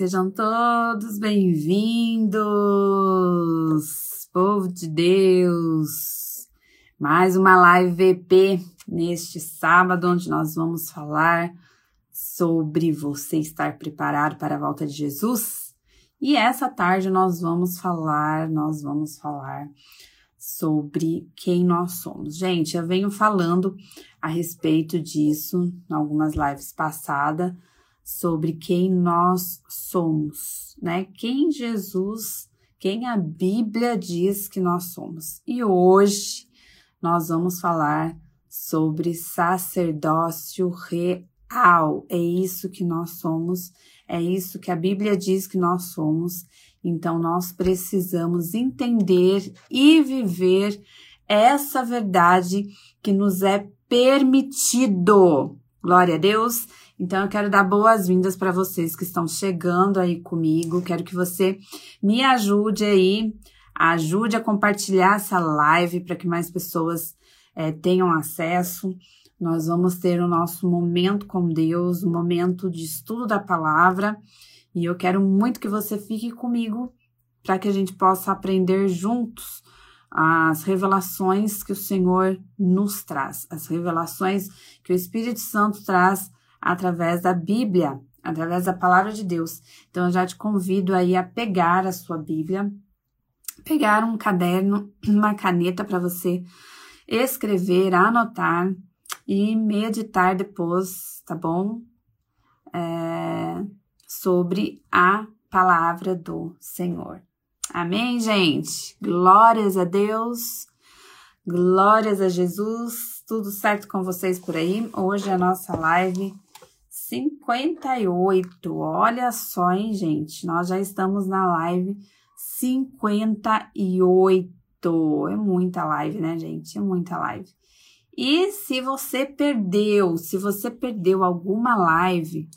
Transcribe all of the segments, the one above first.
sejam todos bem-vindos, povo de Deus. Mais uma live VP neste sábado, onde nós vamos falar sobre você estar preparado para a volta de Jesus. E essa tarde nós vamos falar, nós vamos falar sobre quem nós somos. Gente, eu venho falando a respeito disso em algumas lives passadas sobre quem nós somos, né? Quem Jesus, quem a Bíblia diz que nós somos. E hoje nós vamos falar sobre sacerdócio real. É isso que nós somos, é isso que a Bíblia diz que nós somos. Então nós precisamos entender e viver essa verdade que nos é permitido. Glória a Deus. Então, eu quero dar boas-vindas para vocês que estão chegando aí comigo. Quero que você me ajude aí, ajude a compartilhar essa live para que mais pessoas é, tenham acesso. Nós vamos ter o nosso momento com Deus, um momento de estudo da palavra. E eu quero muito que você fique comigo para que a gente possa aprender juntos as revelações que o Senhor nos traz, as revelações que o Espírito Santo traz através da Bíblia, através da palavra de Deus. Então eu já te convido aí a pegar a sua Bíblia, pegar um caderno, uma caneta para você escrever, anotar e meditar depois, tá bom? É, sobre a palavra do Senhor. Amém, gente? Glórias a Deus, glórias a Jesus, tudo certo com vocês por aí? Hoje é a nossa live 58. Olha só, hein, gente? Nós já estamos na live 58. É muita live, né, gente? É muita live. E se você perdeu, se você perdeu alguma live,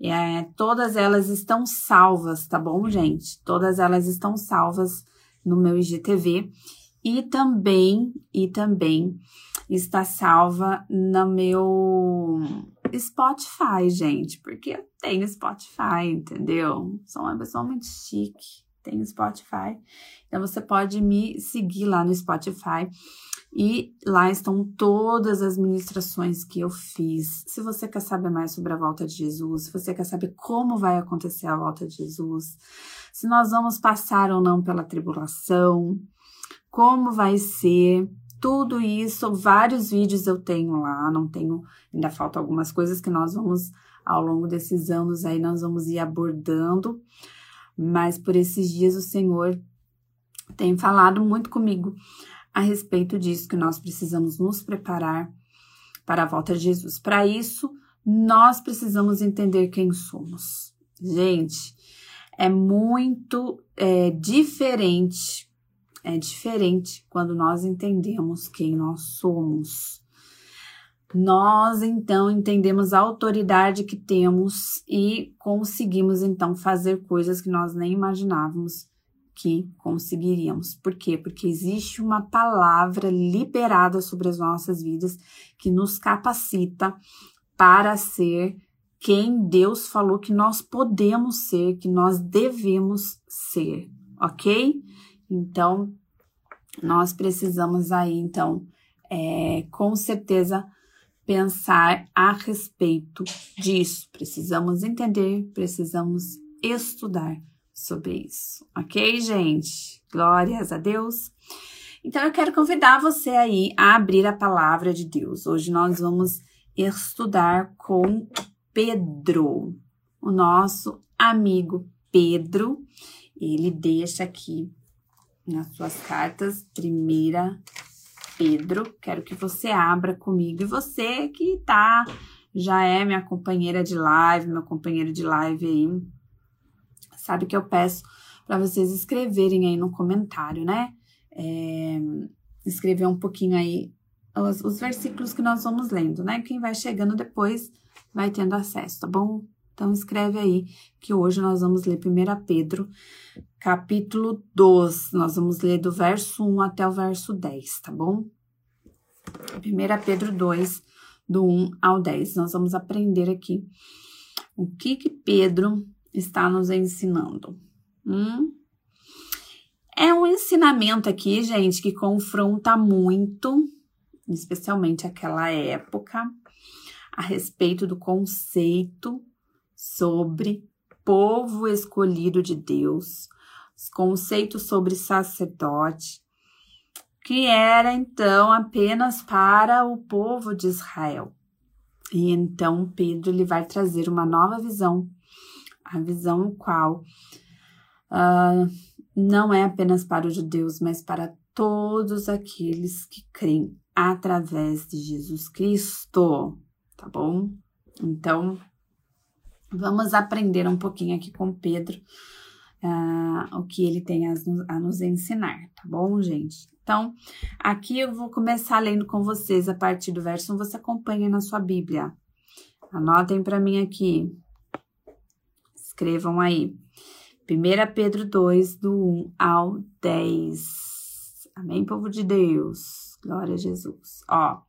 é, todas elas estão salvas, tá bom, gente? Todas elas estão salvas no meu IGTV e também e também está salva no meu Spotify, gente, porque eu tenho Spotify, entendeu? Sou uma pessoa muito chique, tenho Spotify. Então você pode me seguir lá no Spotify e lá estão todas as ministrações que eu fiz. Se você quer saber mais sobre a volta de Jesus, se você quer saber como vai acontecer a volta de Jesus, se nós vamos passar ou não pela tribulação, como vai ser, tudo isso, vários vídeos eu tenho lá, não tenho, ainda falta algumas coisas que nós vamos, ao longo desses anos aí, nós vamos ir abordando, mas por esses dias o Senhor tem falado muito comigo a respeito disso, que nós precisamos nos preparar para a volta de Jesus. Para isso, nós precisamos entender quem somos. Gente, é muito é, diferente é diferente quando nós entendemos quem nós somos. Nós então entendemos a autoridade que temos e conseguimos então fazer coisas que nós nem imaginávamos que conseguiríamos. Por quê? Porque existe uma palavra liberada sobre as nossas vidas que nos capacita para ser quem Deus falou que nós podemos ser, que nós devemos ser, ok? Então, nós precisamos aí, então, é, com certeza, pensar a respeito disso. Precisamos entender, precisamos estudar sobre isso, ok, gente? Glórias a Deus. Então, eu quero convidar você aí a abrir a palavra de Deus. Hoje nós vamos estudar com Pedro, o nosso amigo Pedro. Ele deixa aqui nas suas cartas, primeira Pedro, quero que você abra comigo. E você que tá, já é minha companheira de live, meu companheiro de live aí, sabe que eu peço para vocês escreverem aí no comentário, né? É, escrever um pouquinho aí os, os versículos que nós vamos lendo, né? Quem vai chegando depois vai tendo acesso, tá bom? Então escreve aí que hoje nós vamos ler 1 Pedro, capítulo 2. Nós vamos ler do verso 1 até o verso 10, tá bom? 1 Pedro 2, do 1 ao 10. Nós vamos aprender aqui o que que Pedro está nos ensinando? Hum? É um ensinamento aqui, gente, que confronta muito, especialmente aquela época, a respeito do conceito sobre povo escolhido de Deus, os conceitos sobre sacerdote, que era então apenas para o povo de Israel. E então Pedro ele vai trazer uma nova visão, a visão qual uh, não é apenas para os judeus, mas para todos aqueles que creem através de Jesus Cristo, tá bom? Então, vamos aprender um pouquinho aqui com Pedro uh, o que ele tem a, a nos ensinar, tá bom, gente? Então, aqui eu vou começar lendo com vocês a partir do verso 1, você acompanha na sua Bíblia. Anotem para mim aqui. Escrevam aí. 1 Pedro 2, do 1 ao 10. Amém, povo de Deus? Glória a Jesus. Ó,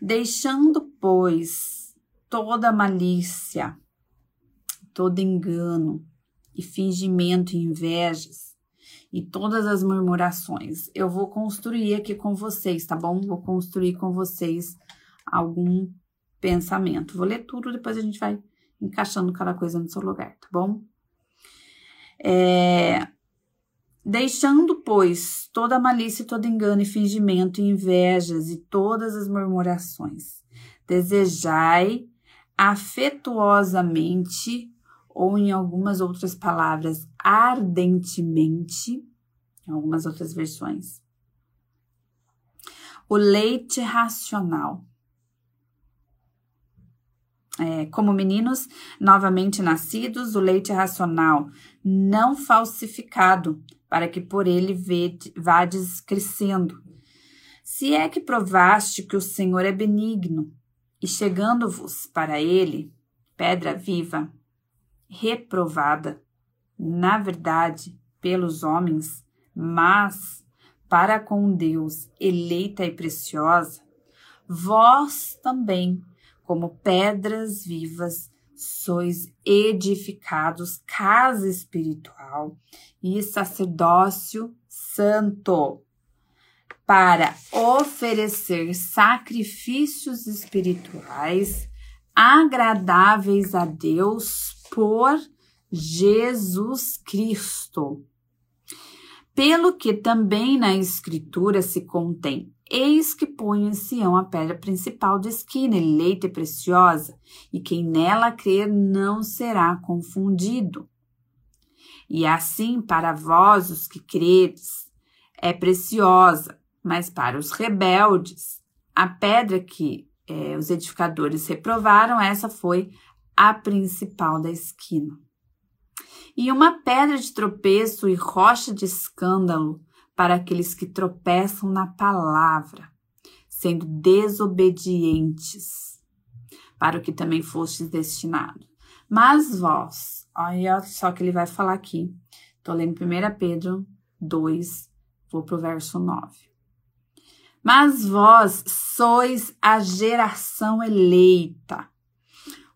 deixando, pois, toda malícia, todo engano e fingimento e invejas, e todas as murmurações. Eu vou construir aqui com vocês, tá bom? Vou construir com vocês algum pensamento. Vou ler tudo, depois a gente vai encaixando cada coisa no seu lugar, tá bom? É, deixando, pois, toda malícia, todo engano e fingimento, e invejas e todas as murmurações, desejai afetuosamente ou em algumas outras palavras, ardentemente, em algumas outras versões. O leite racional. É, como meninos novamente nascidos, o leite racional, não falsificado, para que por ele vades crescendo. Se é que provaste que o Senhor é benigno, e chegando-vos para ele, pedra viva, reprovada, na verdade, pelos homens, mas para com Deus eleita e preciosa, vós também, como pedras vivas, sois edificados casa espiritual e sacerdócio santo, para oferecer sacrifícios espirituais agradáveis a Deus por Jesus Cristo. Pelo que também na Escritura se contém: Eis que põe em Sião a pedra principal de esquina, eleita e preciosa, e quem nela crer não será confundido. E assim, para vós, os que credes, é preciosa, mas para os rebeldes, a pedra que é, os edificadores reprovaram, essa foi a principal da esquina. E uma pedra de tropeço e rocha de escândalo para aqueles que tropeçam na palavra, sendo desobedientes, para o que também fostes destinado. Mas vós, olha só que ele vai falar aqui. Estou lendo 1 Pedro 2, vou para o verso 9. Mas vós sois a geração eleita,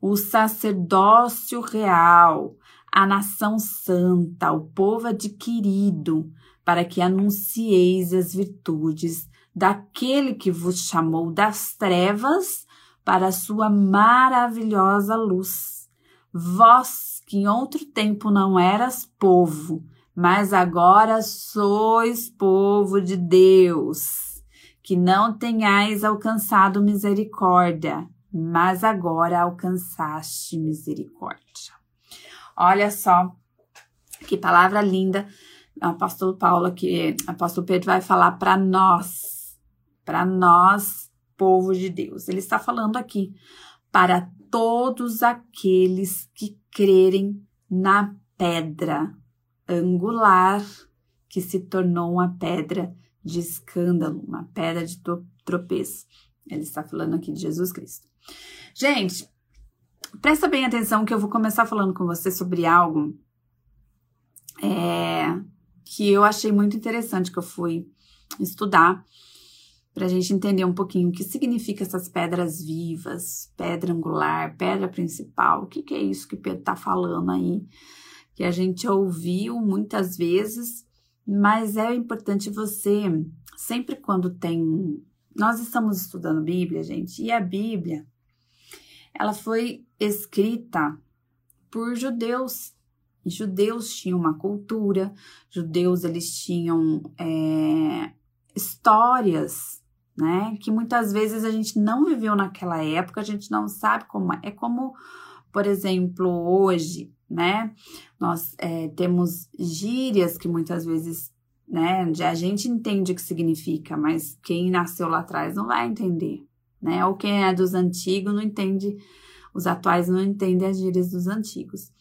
o sacerdócio real, a nação santa, o povo adquirido, para que anuncieis as virtudes daquele que vos chamou das trevas para a sua maravilhosa luz. Vós que em outro tempo não eras povo, mas agora sois povo de Deus, que não tenhais alcançado misericórdia, mas agora alcançaste misericórdia. Olha só que palavra linda o apóstolo Paulo que o apóstolo Pedro vai falar para nós, para nós, povo de Deus. Ele está falando aqui para todos aqueles que crerem na pedra angular que se tornou uma pedra de escândalo, uma pedra de tropeço. Ele está falando aqui de Jesus Cristo. Gente, presta bem atenção que eu vou começar falando com você sobre algo é, que eu achei muito interessante, que eu fui estudar. para a gente entender um pouquinho o que significa essas pedras vivas, pedra angular, pedra principal, o que, que é isso que Pedro está falando aí, que a gente ouviu muitas vezes, mas é importante você, sempre quando tem. Nós estamos estudando Bíblia, gente, e a Bíblia, ela foi escrita por judeus. Judeus tinham uma cultura, judeus eles tinham é, histórias, né? Que muitas vezes a gente não viveu naquela época, a gente não sabe como é. É como, por exemplo, hoje, né? Nós é, temos gírias que muitas vezes, né? A gente entende o que significa, mas quem nasceu lá atrás não vai entender, né? Ou quem é dos antigos não entende, os atuais não entendem as gírias dos antigos.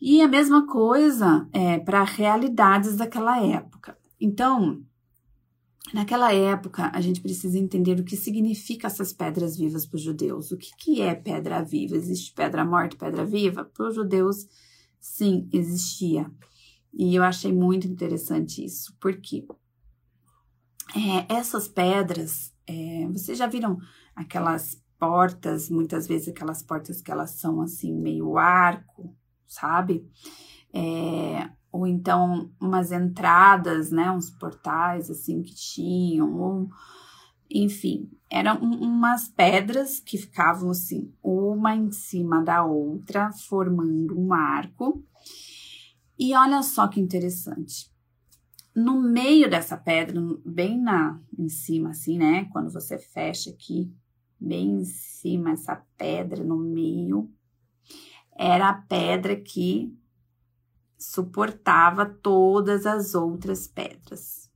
E a mesma coisa é para realidades daquela época. Então, Naquela época, a gente precisa entender o que significa essas pedras vivas para os judeus. O que, que é pedra viva? Existe pedra morta, pedra viva? Para os judeus, sim, existia. E eu achei muito interessante isso, porque é, essas pedras, é, vocês já viram aquelas portas, muitas vezes aquelas portas que elas são assim, meio arco, sabe? É, ou então umas entradas, né, uns portais assim que tinham, ou, enfim, eram umas pedras que ficavam assim, uma em cima da outra, formando um arco. E olha só que interessante. No meio dessa pedra, bem na em cima assim, né, quando você fecha aqui, bem em cima essa pedra no meio, era a pedra que suportava todas as outras pedras.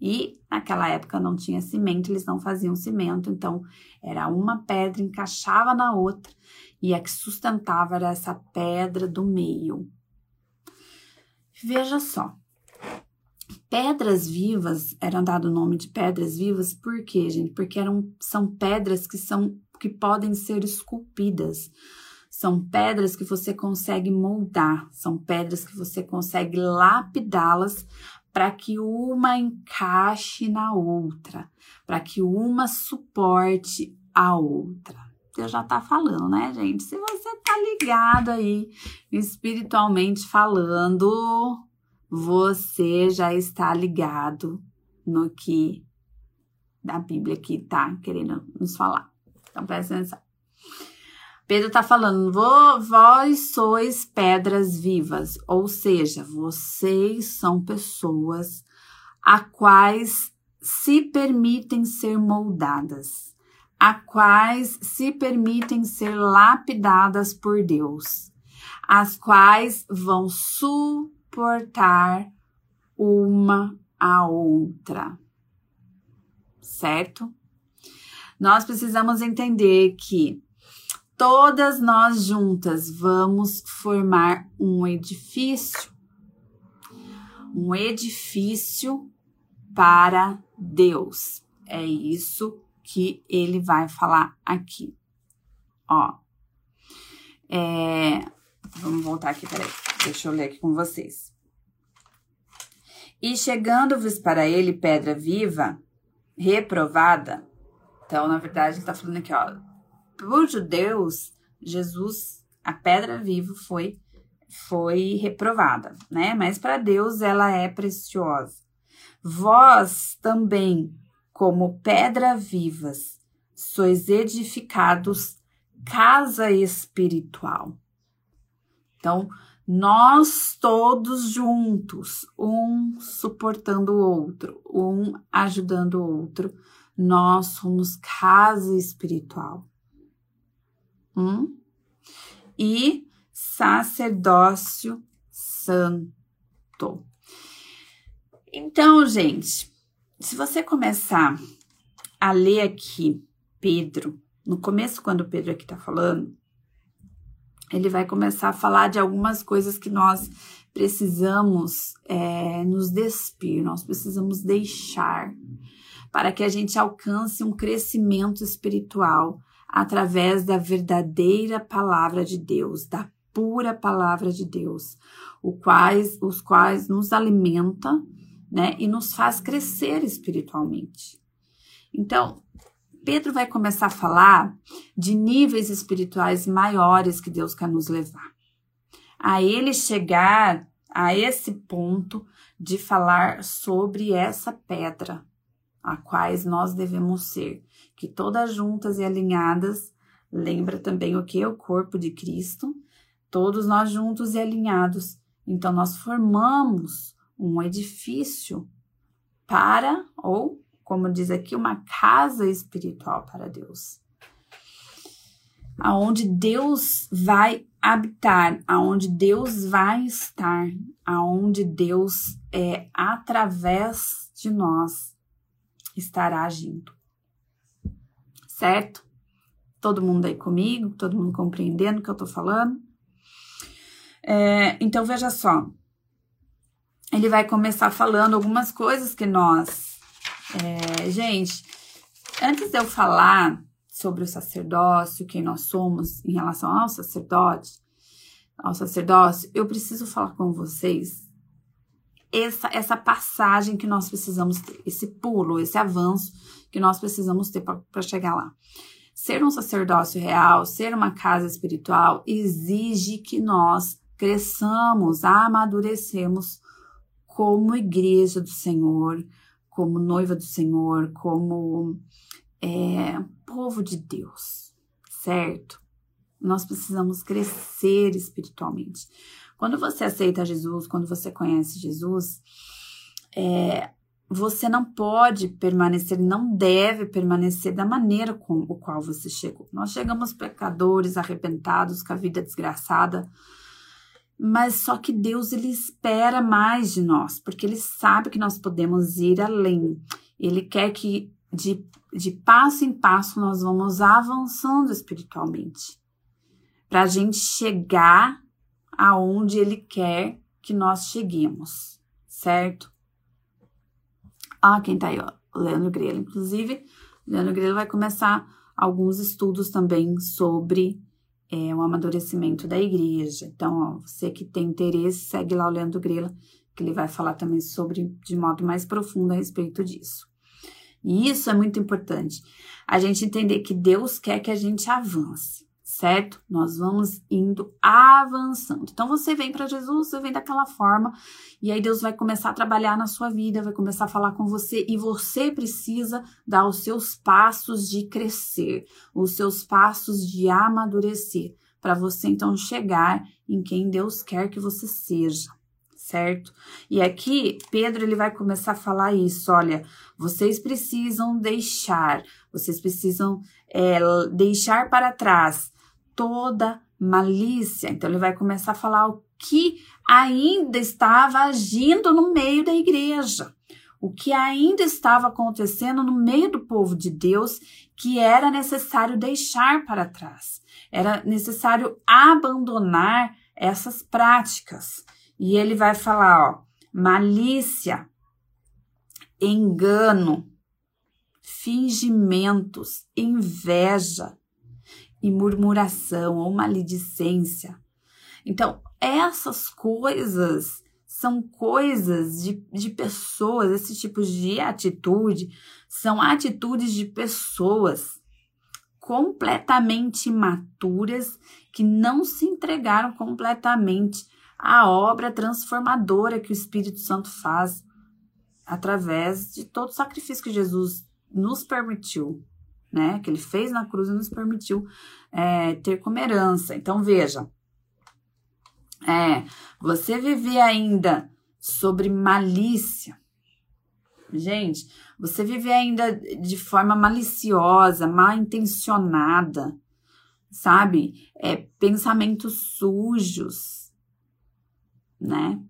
E naquela época não tinha cimento, eles não faziam cimento, então era uma pedra encaixava na outra e a que sustentava era essa pedra do meio. Veja só, pedras vivas eram dado o nome de pedras vivas por quê, gente? Porque eram, são pedras que são que podem ser esculpidas. São pedras que você consegue moldar, são pedras que você consegue lapidá-las para que uma encaixe na outra, para que uma suporte a outra. Deus já tá falando, né, gente? Se você tá ligado aí, espiritualmente falando, você já está ligado no que da Bíblia que tá querendo nos falar. Então presta atenção. Pedro está falando, vós sois pedras vivas, ou seja, vocês são pessoas a quais se permitem ser moldadas, a quais se permitem ser lapidadas por Deus, as quais vão suportar uma a outra, certo? Nós precisamos entender que todas nós juntas vamos formar um edifício, um edifício para Deus. É isso que ele vai falar aqui. Ó, é, vamos voltar aqui, peraí, deixa eu ler aqui com vocês. E chegando-vos para ele pedra viva, reprovada. Então, na verdade, ele tá falando aqui, ó, os judeus, Jesus, a pedra viva, foi foi reprovada, né? Mas para Deus ela é preciosa. Vós também, como pedra vivas, sois edificados casa espiritual. Então, nós todos juntos, um suportando o outro, um ajudando o outro, nós somos casa espiritual um, e sacerdócio santo. Então, gente, se você começar a ler aqui Pedro, no começo, quando Pedro aqui tá falando, ele vai começar a falar de algumas coisas que nós precisamos é, nos despir, nós precisamos deixar para que a gente alcance um crescimento espiritual através da verdadeira palavra de Deus, da pura palavra de Deus, o quais, os quais nos alimenta, né, e nos faz crescer espiritualmente. Então, Pedro vai começar a falar de níveis espirituais maiores que Deus quer nos levar. A ele chegar a esse ponto de falar sobre essa pedra, a quais nós devemos ser, que todas juntas e alinhadas, lembra também o que o corpo de Cristo, todos nós juntos e alinhados. Então nós formamos um edifício para ou como diz aqui, uma casa espiritual para Deus. Aonde Deus vai habitar, aonde Deus vai estar, aonde Deus é através de nós estará agindo. Certo? Todo mundo aí comigo, todo mundo compreendendo o que eu tô falando? É, então veja só, ele vai começar falando algumas coisas que nós é, gente, antes de eu falar sobre o sacerdócio, quem nós somos em relação ao sacerdote, ao sacerdócio, eu preciso falar com vocês essa, essa passagem que nós precisamos ter, esse pulo, esse avanço que nós precisamos ter para chegar lá. Ser um sacerdócio real, ser uma casa espiritual, exige que nós cresçamos, amadurecemos como igreja do Senhor, como noiva do Senhor, como é, povo de Deus, certo? Nós precisamos crescer espiritualmente. Quando você aceita Jesus, quando você conhece Jesus, é, você não pode permanecer, não deve permanecer da maneira com o qual você chegou. Nós chegamos pecadores, arrebentados, com a vida desgraçada, mas só que Deus ele espera mais de nós, porque ele sabe que nós podemos ir além. Ele quer que de, de passo em passo nós vamos avançando espiritualmente, para a gente chegar aonde ele quer que nós cheguemos, certo? Ah, quem tá aí, ó, Leandro Grelo. Inclusive, Leandro Grelo vai começar alguns estudos também sobre é, um amadurecimento da igreja. Então, ó, você que tem interesse, segue lá o Leandro Grela, que ele vai falar também sobre, de modo mais profundo a respeito disso. E isso é muito importante. A gente entender que Deus quer que a gente avance certo? Nós vamos indo avançando. Então você vem para Jesus, você vem daquela forma, e aí Deus vai começar a trabalhar na sua vida, vai começar a falar com você, e você precisa dar os seus passos de crescer, os seus passos de amadurecer, para você então chegar em quem Deus quer que você seja. Certo? E aqui Pedro ele vai começar a falar isso. Olha, vocês precisam deixar, vocês precisam é, deixar para trás toda malícia. Então ele vai começar a falar o que ainda estava agindo no meio da igreja, o que ainda estava acontecendo no meio do povo de Deus, que era necessário deixar para trás. Era necessário abandonar essas práticas. E ele vai falar, ó, malícia, engano, fingimentos, inveja, e murmuração ou maledicência. Então, essas coisas são coisas de, de pessoas, esses tipos de atitude são atitudes de pessoas completamente imaturas que não se entregaram completamente à obra transformadora que o Espírito Santo faz através de todo o sacrifício que Jesus nos permitiu né? Que ele fez na cruz e nos permitiu é, ter como herança. Então, veja, é, você viver ainda sobre malícia, gente, você viver ainda de forma maliciosa, mal intencionada, sabe? É, pensamentos sujos, né?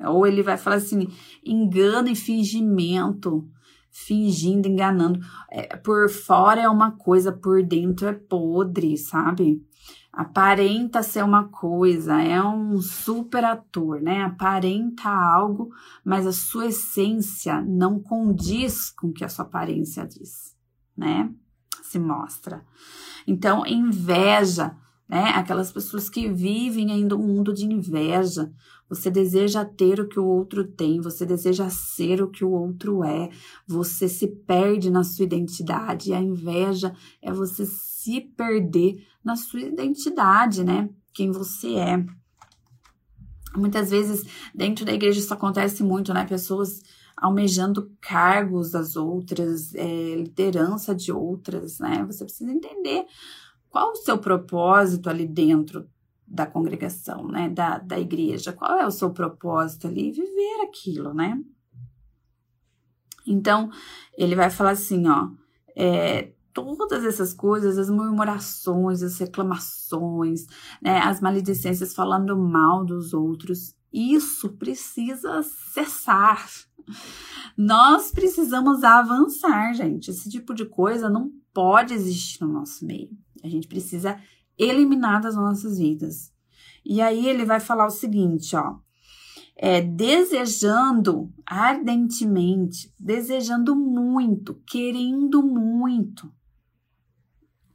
Ou ele vai falar assim, engano e fingimento fingindo, enganando. É, por fora é uma coisa, por dentro é podre, sabe? Aparenta ser uma coisa, é um super ator, né? Aparenta algo, mas a sua essência não condiz com o que a sua aparência diz, né? Se mostra. Então, inveja, né? Aquelas pessoas que vivem ainda um mundo de inveja. Você deseja ter o que o outro tem, você deseja ser o que o outro é, você se perde na sua identidade. E a inveja é você se perder na sua identidade, né? Quem você é. Muitas vezes, dentro da igreja, isso acontece muito, né? Pessoas almejando cargos das outras, é, liderança de outras, né? Você precisa entender qual o seu propósito ali dentro da congregação, né? Da, da igreja. Qual é o seu propósito ali? Viver aquilo, né? Então, ele vai falar assim, ó. É, todas essas coisas, as murmurações, as reclamações, né, as maledicências falando mal dos outros, isso precisa cessar. Nós precisamos avançar, gente. Esse tipo de coisa não pode existir no nosso meio. A gente precisa eliminar das nossas vidas. E aí ele vai falar o seguinte, ó. É, desejando ardentemente, desejando muito, querendo muito,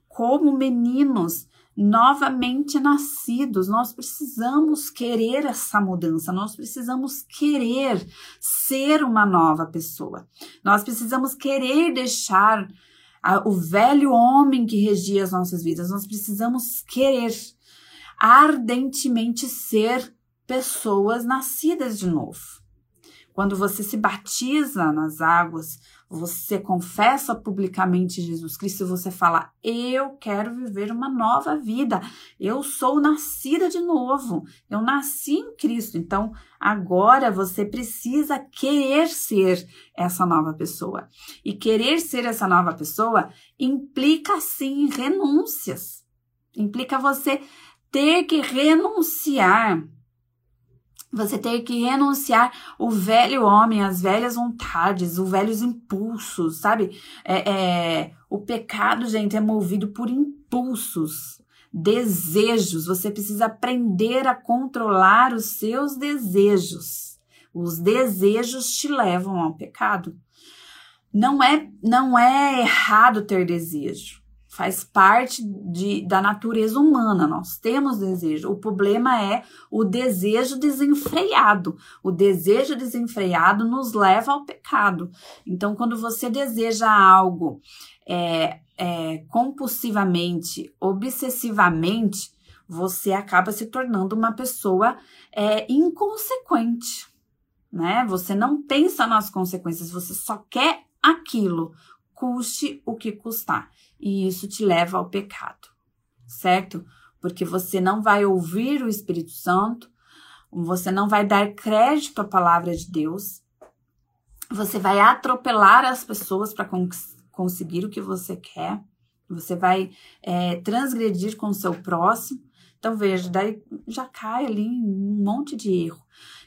como meninos novamente nascidos. Nós precisamos querer essa mudança, nós precisamos querer ser uma nova pessoa. Nós precisamos querer deixar a, o velho homem que regia as nossas vidas. Nós precisamos querer ardentemente ser pessoas nascidas de novo. Quando você se batiza nas águas, você confessa publicamente Jesus Cristo você fala: Eu quero viver uma nova vida. Eu sou nascida de novo. Eu nasci em Cristo. Então, agora você precisa querer ser essa nova pessoa. E querer ser essa nova pessoa implica, sim, renúncias. Implica você ter que renunciar você ter que renunciar o velho homem, as velhas vontades, os velhos impulsos, sabe? É, é, o pecado, gente, é movido por impulsos, desejos. Você precisa aprender a controlar os seus desejos. Os desejos te levam ao pecado. Não é, não é errado ter desejo faz parte de, da natureza humana. Nós temos desejo. O problema é o desejo desenfreado. O desejo desenfreado nos leva ao pecado. Então, quando você deseja algo é, é, compulsivamente, obsessivamente, você acaba se tornando uma pessoa é, inconsequente. Né? Você não pensa nas consequências, você só quer aquilo, custe o que custar e isso te leva ao pecado, certo? Porque você não vai ouvir o Espírito Santo, você não vai dar crédito à palavra de Deus, você vai atropelar as pessoas para conseguir o que você quer, você vai é, transgredir com o seu próximo. Então, veja, daí já cai ali um monte de erro.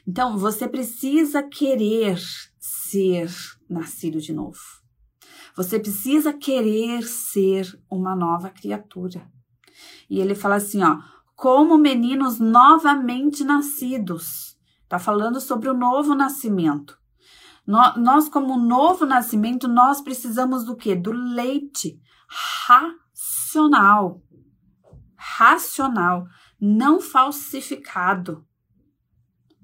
Então, você precisa querer ser nascido de novo. Você precisa querer ser uma nova criatura. E ele fala assim, ó, como meninos novamente nascidos. Tá falando sobre o novo nascimento. Nós, como novo nascimento, nós precisamos do quê? Do leite racional. Racional, não falsificado.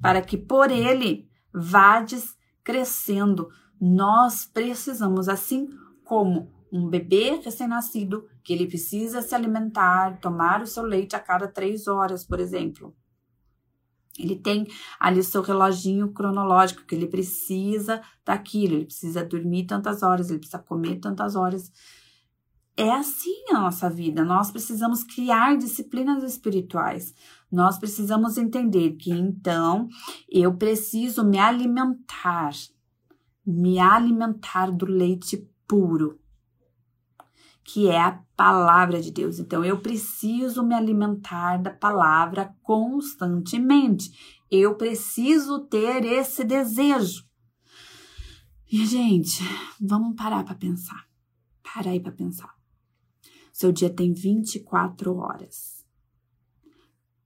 Para que por ele vades crescendo. Nós precisamos, assim como um bebê recém-nascido que ele precisa se alimentar, tomar o seu leite a cada três horas, por exemplo. Ele tem ali o seu reloginho cronológico que ele precisa daquilo, ele precisa dormir tantas horas, ele precisa comer tantas horas. É assim a nossa vida. Nós precisamos criar disciplinas espirituais. Nós precisamos entender que então eu preciso me alimentar, me alimentar do leite puro, que é a palavra de Deus. Então, eu preciso me alimentar da palavra constantemente. Eu preciso ter esse desejo. E, gente, vamos parar para pensar. Para aí para pensar. Seu dia tem 24 horas.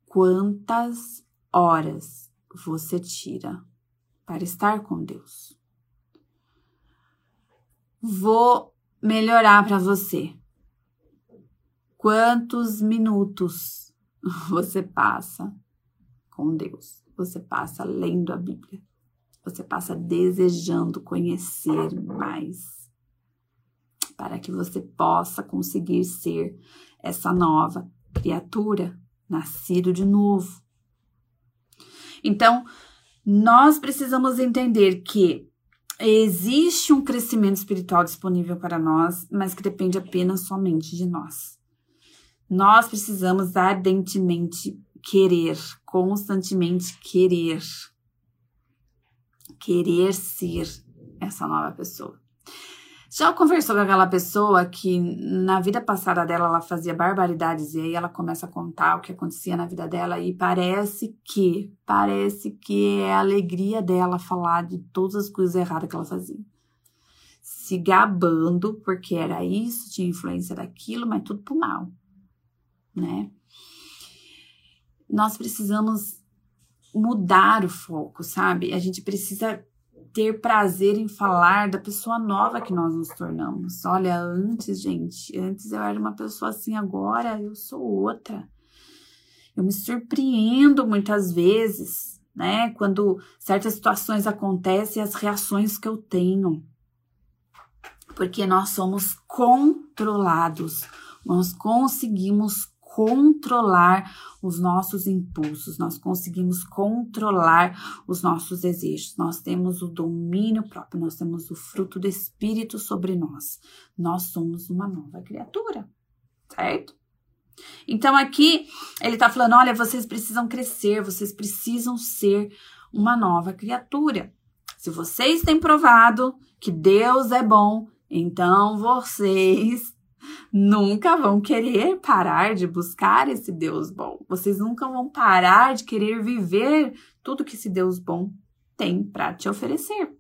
Quantas horas você tira para estar com Deus? Vou melhorar para você. Quantos minutos você passa com Deus. Você passa lendo a Bíblia. Você passa desejando conhecer mais. Para que você possa conseguir ser essa nova criatura, nascido de novo. Então, nós precisamos entender que existe um crescimento espiritual disponível para nós, mas que depende apenas somente de nós. Nós precisamos ardentemente querer, constantemente querer. Querer ser essa nova pessoa. Já conversou com aquela pessoa que na vida passada dela ela fazia barbaridades e aí ela começa a contar o que acontecia na vida dela e parece que, parece que é a alegria dela falar de todas as coisas erradas que ela fazia. Se gabando porque era isso, tinha influência daquilo, mas tudo pro mal, né? Nós precisamos mudar o foco, sabe? A gente precisa ter prazer em falar da pessoa nova que nós nos tornamos. Olha, antes, gente, antes eu era uma pessoa assim, agora eu sou outra. Eu me surpreendo muitas vezes, né? Quando certas situações acontecem, as reações que eu tenho. Porque nós somos controlados, nós conseguimos controlar os nossos impulsos, nós conseguimos controlar os nossos desejos. Nós temos o domínio próprio, nós temos o fruto do Espírito sobre nós. Nós somos uma nova criatura, certo? Então aqui ele está falando: olha, vocês precisam crescer, vocês precisam ser uma nova criatura. Se vocês têm provado que Deus é bom, então vocês nunca vão querer parar de buscar esse Deus bom. Vocês nunca vão parar de querer viver tudo que esse Deus bom tem para te oferecer.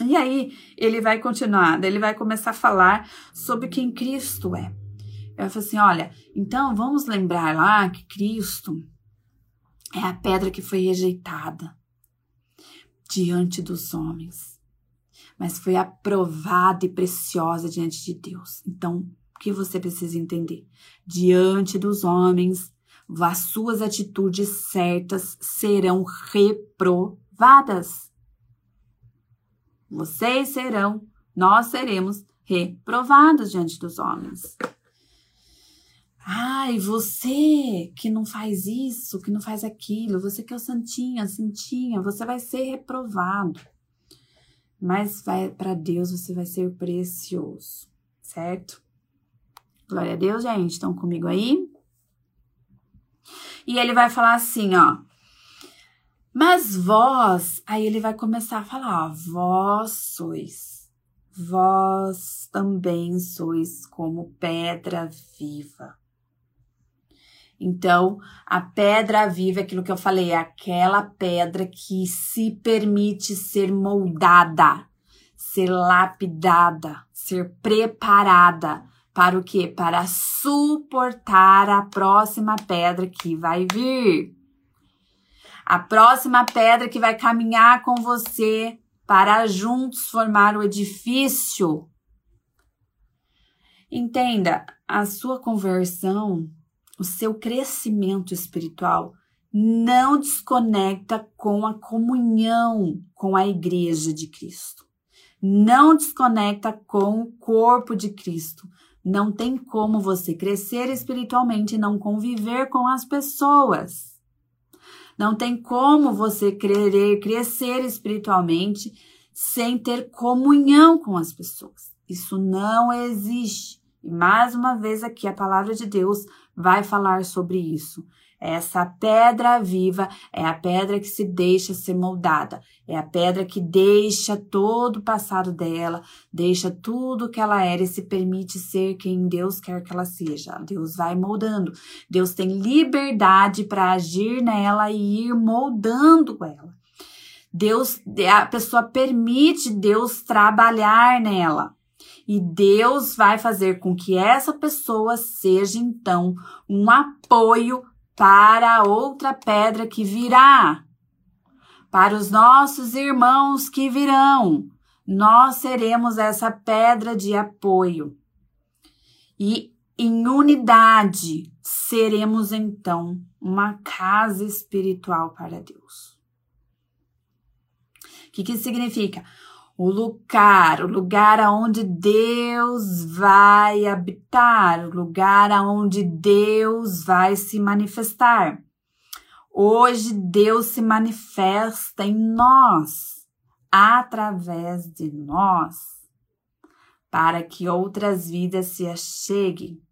E aí, ele vai continuar, ele vai começar a falar sobre quem Cristo é. Ele fala assim: olha, então vamos lembrar lá que Cristo é a pedra que foi rejeitada diante dos homens mas foi aprovada e preciosa diante de Deus. Então, o que você precisa entender? Diante dos homens, as suas atitudes certas serão reprovadas. Vocês serão, nós seremos reprovados diante dos homens. Ai, você que não faz isso, que não faz aquilo, você que é o santinha, santinha, você vai ser reprovado mas para Deus você vai ser precioso, certo? Glória a Deus, gente. Estão comigo aí? E ele vai falar assim, ó. Mas vós, aí ele vai começar a falar, ó, vós sois, vós também sois como pedra viva. Então, a pedra viva é aquilo que eu falei, é aquela pedra que se permite ser moldada, ser lapidada, ser preparada para o quê? Para suportar a próxima pedra que vai vir. A próxima pedra que vai caminhar com você para juntos formar o edifício. Entenda, a sua conversão o seu crescimento espiritual não desconecta com a comunhão com a igreja de Cristo. Não desconecta com o corpo de Cristo. Não tem como você crescer espiritualmente e não conviver com as pessoas. Não tem como você querer crescer espiritualmente sem ter comunhão com as pessoas. Isso não existe. E mais uma vez aqui a palavra de Deus vai falar sobre isso. Essa pedra viva é a pedra que se deixa ser moldada, é a pedra que deixa todo o passado dela, deixa tudo que ela era e se permite ser quem Deus quer que ela seja. Deus vai moldando. Deus tem liberdade para agir nela e ir moldando ela. Deus, a pessoa permite Deus trabalhar nela. E Deus vai fazer com que essa pessoa seja então um apoio para outra pedra que virá, para os nossos irmãos que virão. Nós seremos essa pedra de apoio. E em unidade, seremos então uma casa espiritual para Deus. O que, que significa? O lugar, o lugar aonde Deus vai habitar, o lugar aonde Deus vai se manifestar. Hoje Deus se manifesta em nós, através de nós, para que outras vidas se acheguem.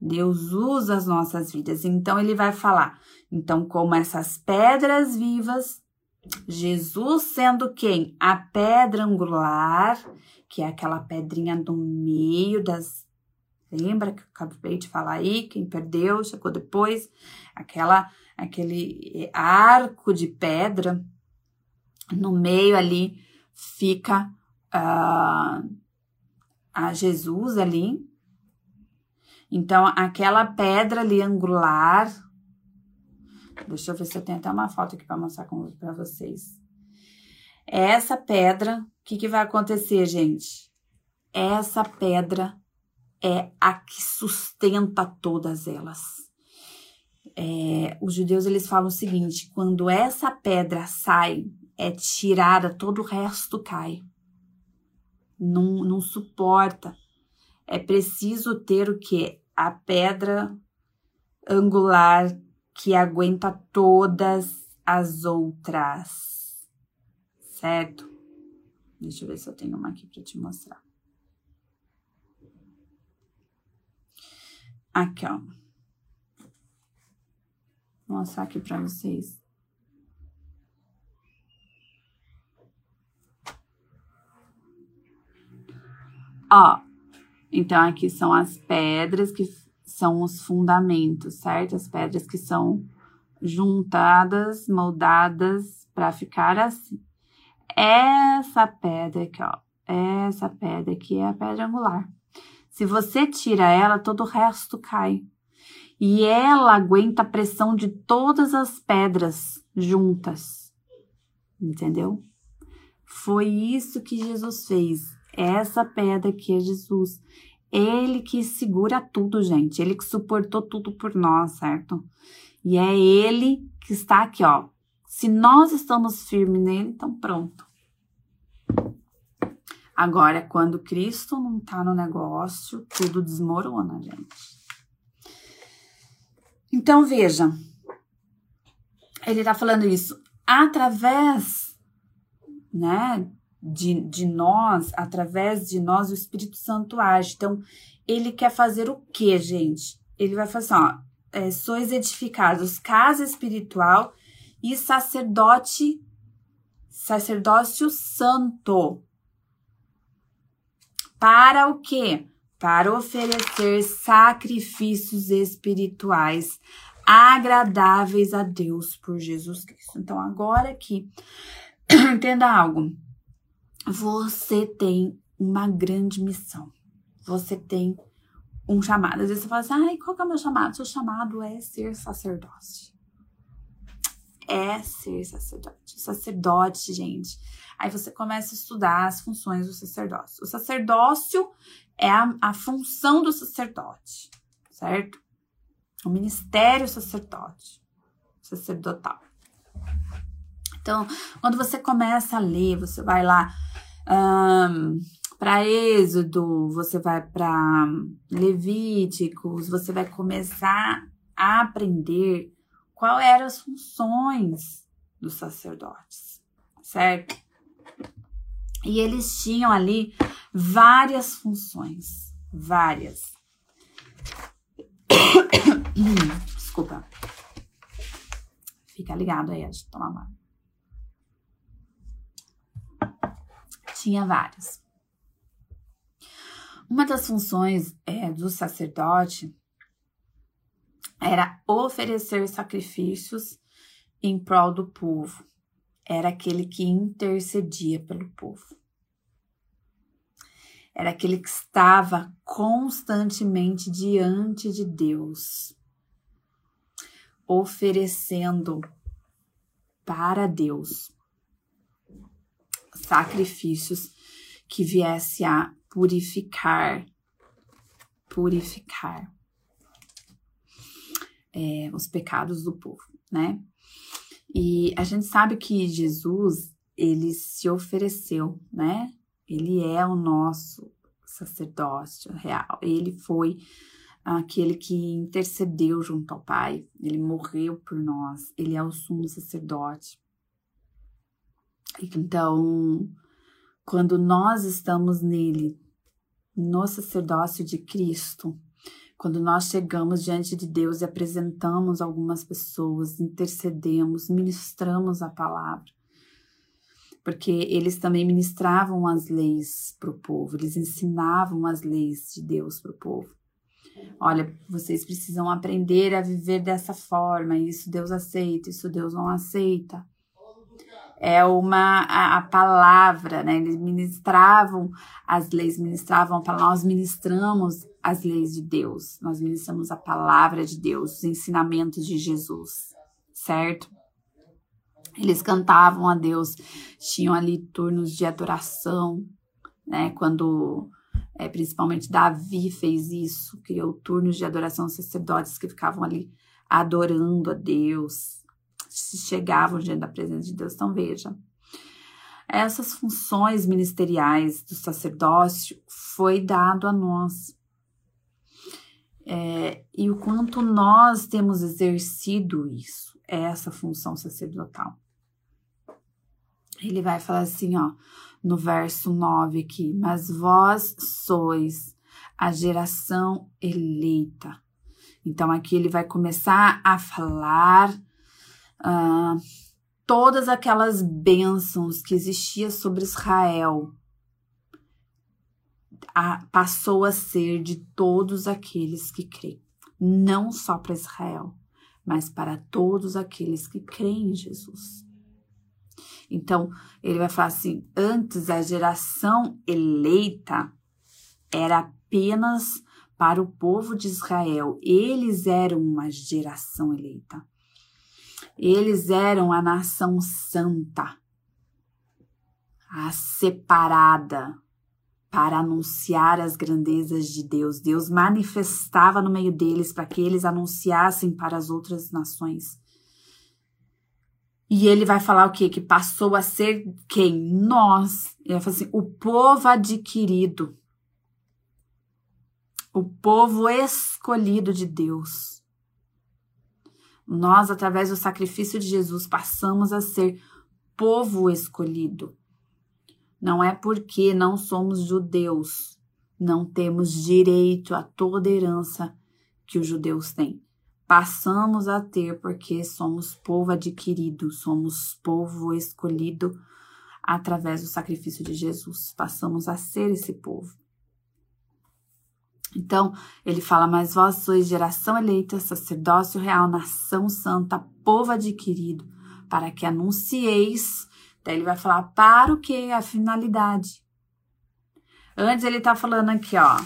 Deus usa as nossas vidas, então ele vai falar. Então, como essas pedras vivas, Jesus sendo quem? A pedra angular, que é aquela pedrinha do meio das Lembra que eu acabei de falar aí? Quem perdeu, chegou depois. Aquela, aquele arco de pedra. No meio ali fica uh, a Jesus ali. Então, aquela pedra ali angular. Deixa eu ver se eu tenho até uma foto aqui para mostrar para vocês. Essa pedra, o que, que vai acontecer, gente? Essa pedra é a que sustenta todas elas. É, os judeus eles falam o seguinte: quando essa pedra sai, é tirada, todo o resto cai. Não, não suporta. É preciso ter o que? A pedra angular que aguenta todas as outras. Certo? Deixa eu ver se eu tenho uma aqui para te mostrar. Aqui, ó. Vou mostrar aqui para vocês. Ó, então aqui são as pedras que são os fundamentos, certo? As pedras que são juntadas, moldadas para ficar assim. Essa pedra aqui, ó, essa pedra aqui é a pedra angular. Se você tira ela, todo o resto cai. E ela aguenta a pressão de todas as pedras juntas. Entendeu? Foi isso que Jesus fez. Essa pedra que é Jesus. Ele que segura tudo, gente. Ele que suportou tudo por nós, certo? E é ele que está aqui, ó. Se nós estamos firmes nele, então pronto. Agora, quando Cristo não tá no negócio, tudo desmorona, gente. Então, veja, ele tá falando isso através, né, de, de nós, através de nós, o Espírito Santo age. Então, ele quer fazer o que, gente? Ele vai fazer assim, ó, é, sois edificados casa espiritual e sacerdote, sacerdócio santo. Para o quê? Para oferecer sacrifícios espirituais agradáveis a Deus por Jesus Cristo. Então, agora aqui, entenda algo. Você tem uma grande missão. Você tem um chamado. Às vezes você fala assim, ai, qual que é o meu chamado? Seu chamado é ser sacerdote. É ser sacerdote. Sacerdote, gente, Aí você começa a estudar as funções do sacerdócio. O sacerdócio é a, a função do sacerdote, certo? O ministério sacerdote, sacerdotal. Então, quando você começa a ler, você vai lá um, para Êxodo, você vai para Levíticos, você vai começar a aprender qual eram as funções dos sacerdotes, certo? E eles tinham ali várias funções, várias. Desculpa. Fica ligado aí, deixa eu tomar uma. Tinha várias. Uma das funções é, do sacerdote era oferecer sacrifícios em prol do povo era aquele que intercedia pelo povo. Era aquele que estava constantemente diante de Deus, oferecendo para Deus sacrifícios que viesse a purificar, purificar é, os pecados do povo, né? E a gente sabe que Jesus, ele se ofereceu, né? Ele é o nosso sacerdócio real. Ele foi aquele que intercedeu junto ao Pai. Ele morreu por nós. Ele é o sumo sacerdote. Então, quando nós estamos nele, no sacerdócio de Cristo, quando nós chegamos diante de Deus e apresentamos algumas pessoas, intercedemos, ministramos a palavra, porque eles também ministravam as leis para o povo, eles ensinavam as leis de Deus para o povo. Olha, vocês precisam aprender a viver dessa forma, isso Deus aceita, isso Deus não aceita. É uma a, a palavra, né? Eles ministravam as leis, ministravam para nós ministramos as leis de Deus, nós ministramos a palavra de Deus, os ensinamentos de Jesus, certo? Eles cantavam a Deus, tinham ali turnos de adoração, né? Quando é, principalmente Davi fez isso, criou turnos de adoração sacerdotes que ficavam ali adorando a Deus, chegavam diante da presença de Deus. Então veja, essas funções ministeriais do sacerdócio foi dado a nós. É, e o quanto nós temos exercido isso, essa função sacerdotal ele vai falar assim, ó, no verso 9 aqui: Mas vós sois a geração eleita. Então, aqui ele vai começar a falar todas aquelas bênçãos que existia sobre Israel. A, passou a ser de todos aqueles que creem, não só para Israel, mas para todos aqueles que creem em Jesus. Então, ele vai falar assim: antes a geração eleita era apenas para o povo de Israel. Eles eram uma geração eleita. Eles eram a nação santa, a separada para anunciar as grandezas de Deus. Deus manifestava no meio deles para que eles anunciassem para as outras nações. E ele vai falar o quê? Que passou a ser quem? Nós. Ele vai falar assim: o povo adquirido. O povo escolhido de Deus. Nós, através do sacrifício de Jesus, passamos a ser povo escolhido. Não é porque não somos judeus, não temos direito a toda herança que os judeus têm passamos a ter porque somos povo adquirido, somos povo escolhido através do sacrifício de Jesus. Passamos a ser esse povo. Então, ele fala: Mas vós sois geração eleita, sacerdócio real, nação santa, povo adquirido, para que anuncieis. Daí ele vai falar: Para o que? A finalidade. Antes ele tá falando aqui, ó.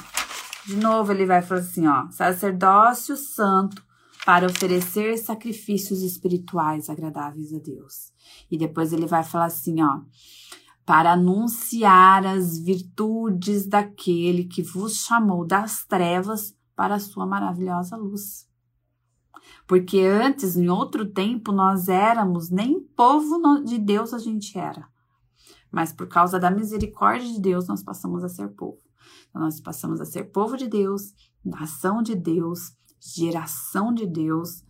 De novo, ele vai falar assim, ó: Sacerdócio santo, para oferecer sacrifícios espirituais agradáveis a Deus. E depois ele vai falar assim, ó, para anunciar as virtudes daquele que vos chamou das trevas para a sua maravilhosa luz. Porque antes, em outro tempo, nós éramos, nem povo de Deus a gente era. Mas por causa da misericórdia de Deus, nós passamos a ser povo. Então, nós passamos a ser povo de Deus, nação de Deus, geração de Deus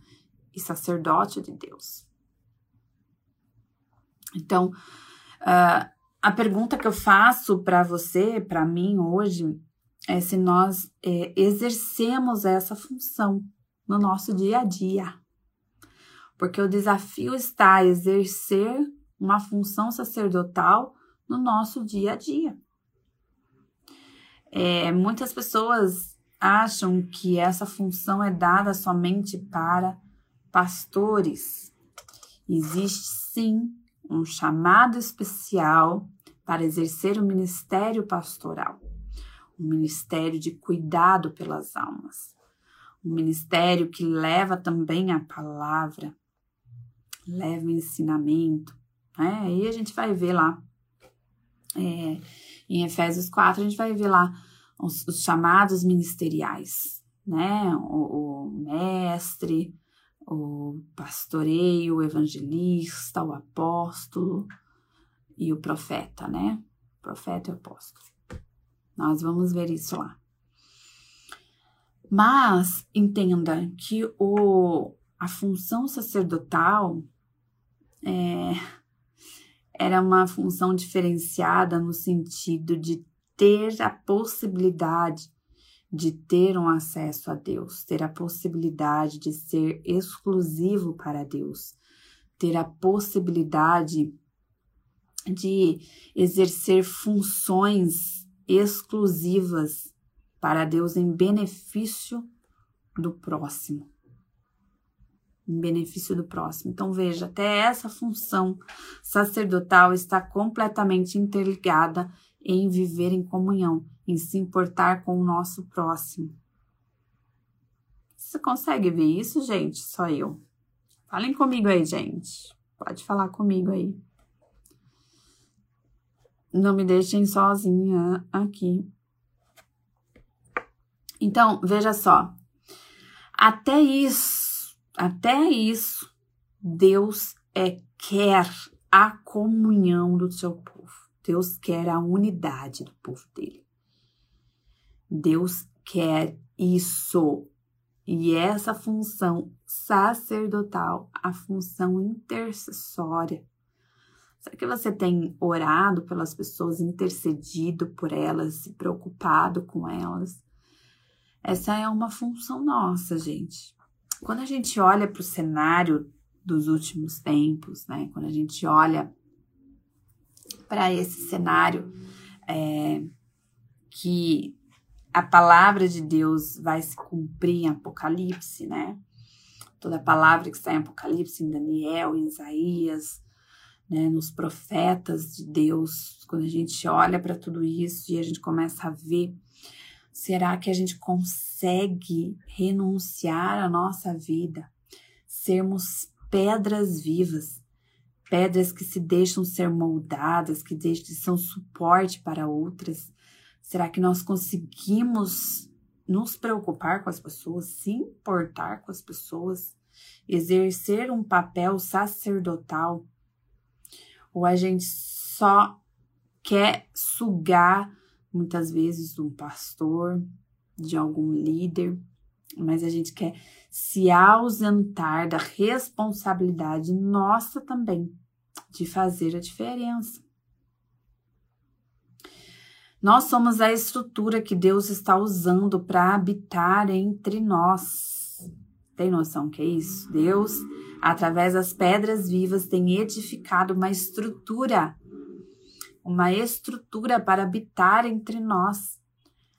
e sacerdote de Deus. Então, uh, a pergunta que eu faço para você, para mim hoje, é se nós é, exercemos essa função no nosso dia a dia. Porque o desafio está a exercer uma função sacerdotal no nosso dia a dia. É, muitas pessoas acham que essa função é dada somente para pastores. Existe sim um chamado especial para exercer o ministério pastoral, um ministério de cuidado pelas almas, um ministério que leva também a palavra, leva o ensinamento. Né? Aí a gente vai ver lá, é, em Efésios 4, a gente vai ver lá os, os chamados ministeriais, né? O, o, mestre, o pastoreio, o evangelista, o apóstolo e o profeta, né? Profeta e apóstolo. Nós vamos ver isso lá. Mas entenda que o, a função sacerdotal é, era uma função diferenciada no sentido de ter a possibilidade de ter um acesso a Deus, ter a possibilidade de ser exclusivo para Deus, ter a possibilidade de exercer funções exclusivas para Deus em benefício do próximo. Em benefício do próximo. Então, veja, até essa função sacerdotal está completamente interligada em viver em comunhão, em se importar com o nosso próximo. Você consegue ver isso, gente? Só eu. Falem comigo aí, gente. Pode falar comigo aí. Não me deixem sozinha aqui. Então, veja só. Até isso, até isso, Deus é, quer a comunhão do seu povo. Deus quer a unidade do povo dele. Deus quer isso. E essa função sacerdotal, a função intercessória, Será que você tem orado pelas pessoas, intercedido por elas, se preocupado com elas? Essa é uma função nossa, gente. Quando a gente olha para o cenário dos últimos tempos, né? Quando a gente olha para esse cenário é, que a palavra de Deus vai se cumprir em Apocalipse, né? Toda a palavra que está em Apocalipse, em Daniel, em Isaías, né, nos profetas de Deus, quando a gente olha para tudo isso e a gente começa a ver, será que a gente consegue renunciar à nossa vida, sermos pedras vivas, pedras que se deixam ser moldadas, que deixam, são suporte para outras? Será que nós conseguimos nos preocupar com as pessoas, se importar com as pessoas, exercer um papel sacerdotal ou a gente só quer sugar muitas vezes um pastor, de algum líder, mas a gente quer se ausentar da responsabilidade nossa também de fazer a diferença. Nós somos a estrutura que Deus está usando para habitar entre nós. Tem noção que é isso? Deus através das pedras vivas, tem edificado uma estrutura, uma estrutura para habitar entre nós.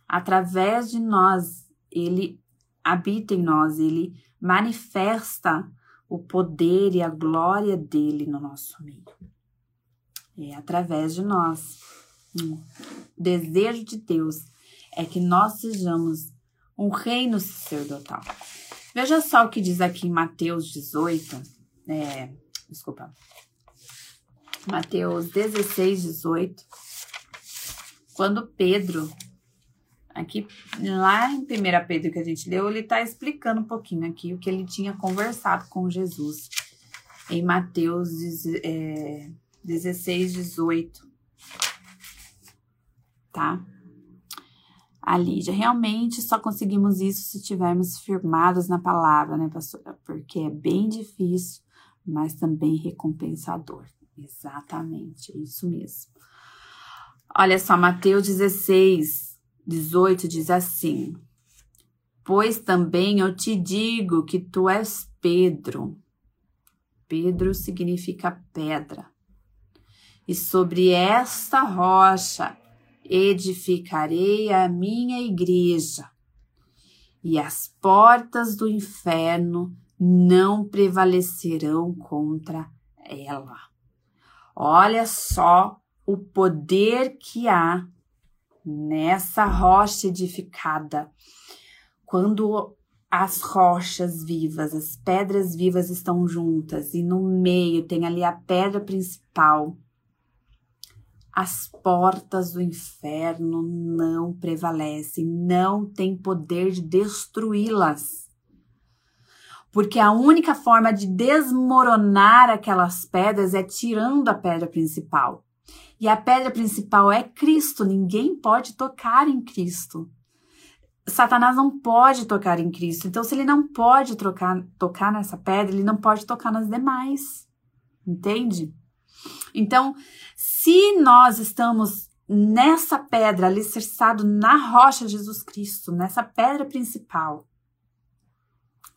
Através de nós, ele habita em nós, ele manifesta o poder e a glória dele no nosso meio. É através de nós. O desejo de Deus é que nós sejamos um reino sacerdotal. Veja só o que diz aqui em Mateus 18, é, desculpa, Mateus 16, 18, quando Pedro, aqui lá em 1 Pedro que a gente leu, ele está explicando um pouquinho aqui o que ele tinha conversado com Jesus. Em Mateus é, 16, 18, tá? a Lídia. Realmente só conseguimos isso se estivermos firmados na palavra, né, pastora? Porque é bem difícil, mas também recompensador. Exatamente, é isso mesmo. Olha só, Mateus 16, 18 diz assim: Pois também eu te digo que tu és Pedro. Pedro significa pedra. E sobre esta rocha edificarei a minha igreja, e as portas do inferno não prevalecerão contra ela. Olha só o poder que há nessa rocha edificada. Quando as rochas vivas, as pedras vivas estão juntas e no meio tem ali a pedra principal as portas do inferno não prevalecem, não tem poder de destruí-las. Porque a única forma de desmoronar aquelas pedras é tirando a pedra principal. E a pedra principal é Cristo, ninguém pode tocar em Cristo. Satanás não pode tocar em Cristo. Então, se ele não pode trocar, tocar nessa pedra, ele não pode tocar nas demais. Entende? Então, se nós estamos nessa pedra alicerçado na rocha Jesus Cristo, nessa pedra principal,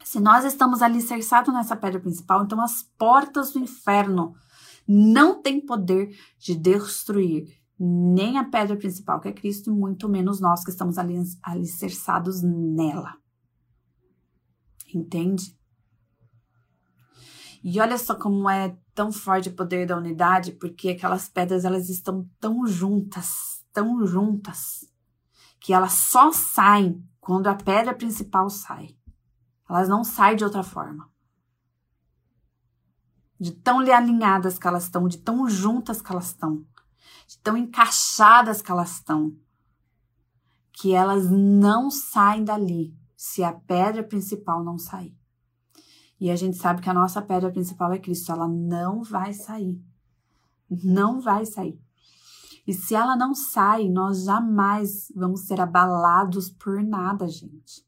se nós estamos alicerçados nessa pedra principal, então as portas do inferno não têm poder de destruir nem a pedra principal, que é Cristo, e muito menos nós que estamos alicerçados nela. Entende? E olha só como é tão forte o poder da unidade, porque aquelas pedras elas estão tão juntas, tão juntas, que elas só saem quando a pedra principal sai. Elas não saem de outra forma. De tão alinhadas que elas estão, de tão juntas que elas estão, de tão encaixadas que elas estão, que elas não saem dali se a pedra principal não sair. E a gente sabe que a nossa pedra principal é Cristo, ela não vai sair. Não vai sair. E se ela não sai, nós jamais vamos ser abalados por nada, gente.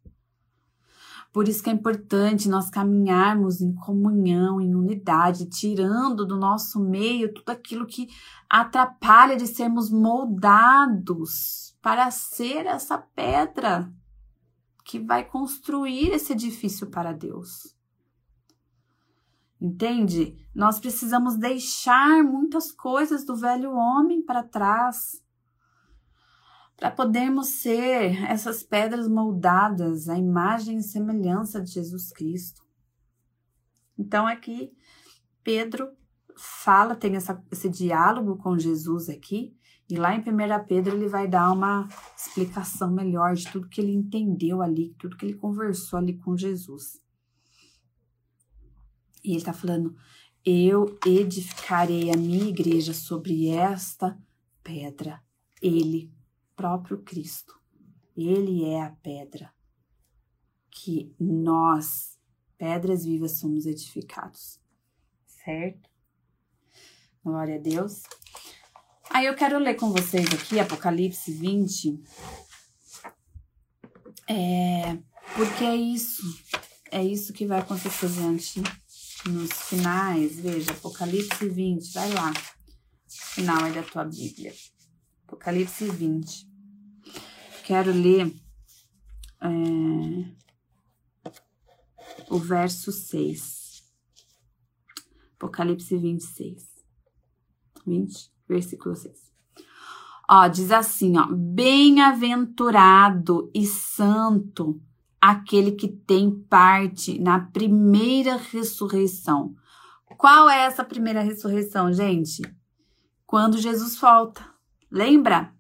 Por isso que é importante nós caminharmos em comunhão, em unidade, tirando do nosso meio tudo aquilo que atrapalha de sermos moldados para ser essa pedra que vai construir esse edifício para Deus. Entende? Nós precisamos deixar muitas coisas do velho homem para trás para podermos ser essas pedras moldadas à imagem e semelhança de Jesus Cristo. Então aqui Pedro fala, tem essa, esse diálogo com Jesus aqui, e lá em 1 Pedro ele vai dar uma explicação melhor de tudo que ele entendeu ali, tudo que ele conversou ali com Jesus. E ele está falando: Eu edificarei a minha igreja sobre esta pedra. Ele próprio Cristo. Ele é a pedra que nós, pedras vivas, somos edificados. Certo? Glória a Deus. Aí eu quero ler com vocês aqui Apocalipse 20. É, porque é isso. É isso que vai acontecer diante nos finais. Veja, Apocalipse 20, vai lá. Final aí da tua Bíblia. Apocalipse 20. Quero ler é, o verso 6. Apocalipse 26. 20, versículo 6. Ó, diz assim, ó: Bem-aventurado e santo aquele que tem parte na primeira ressurreição. Qual é essa primeira ressurreição, gente? Quando Jesus volta. Lembra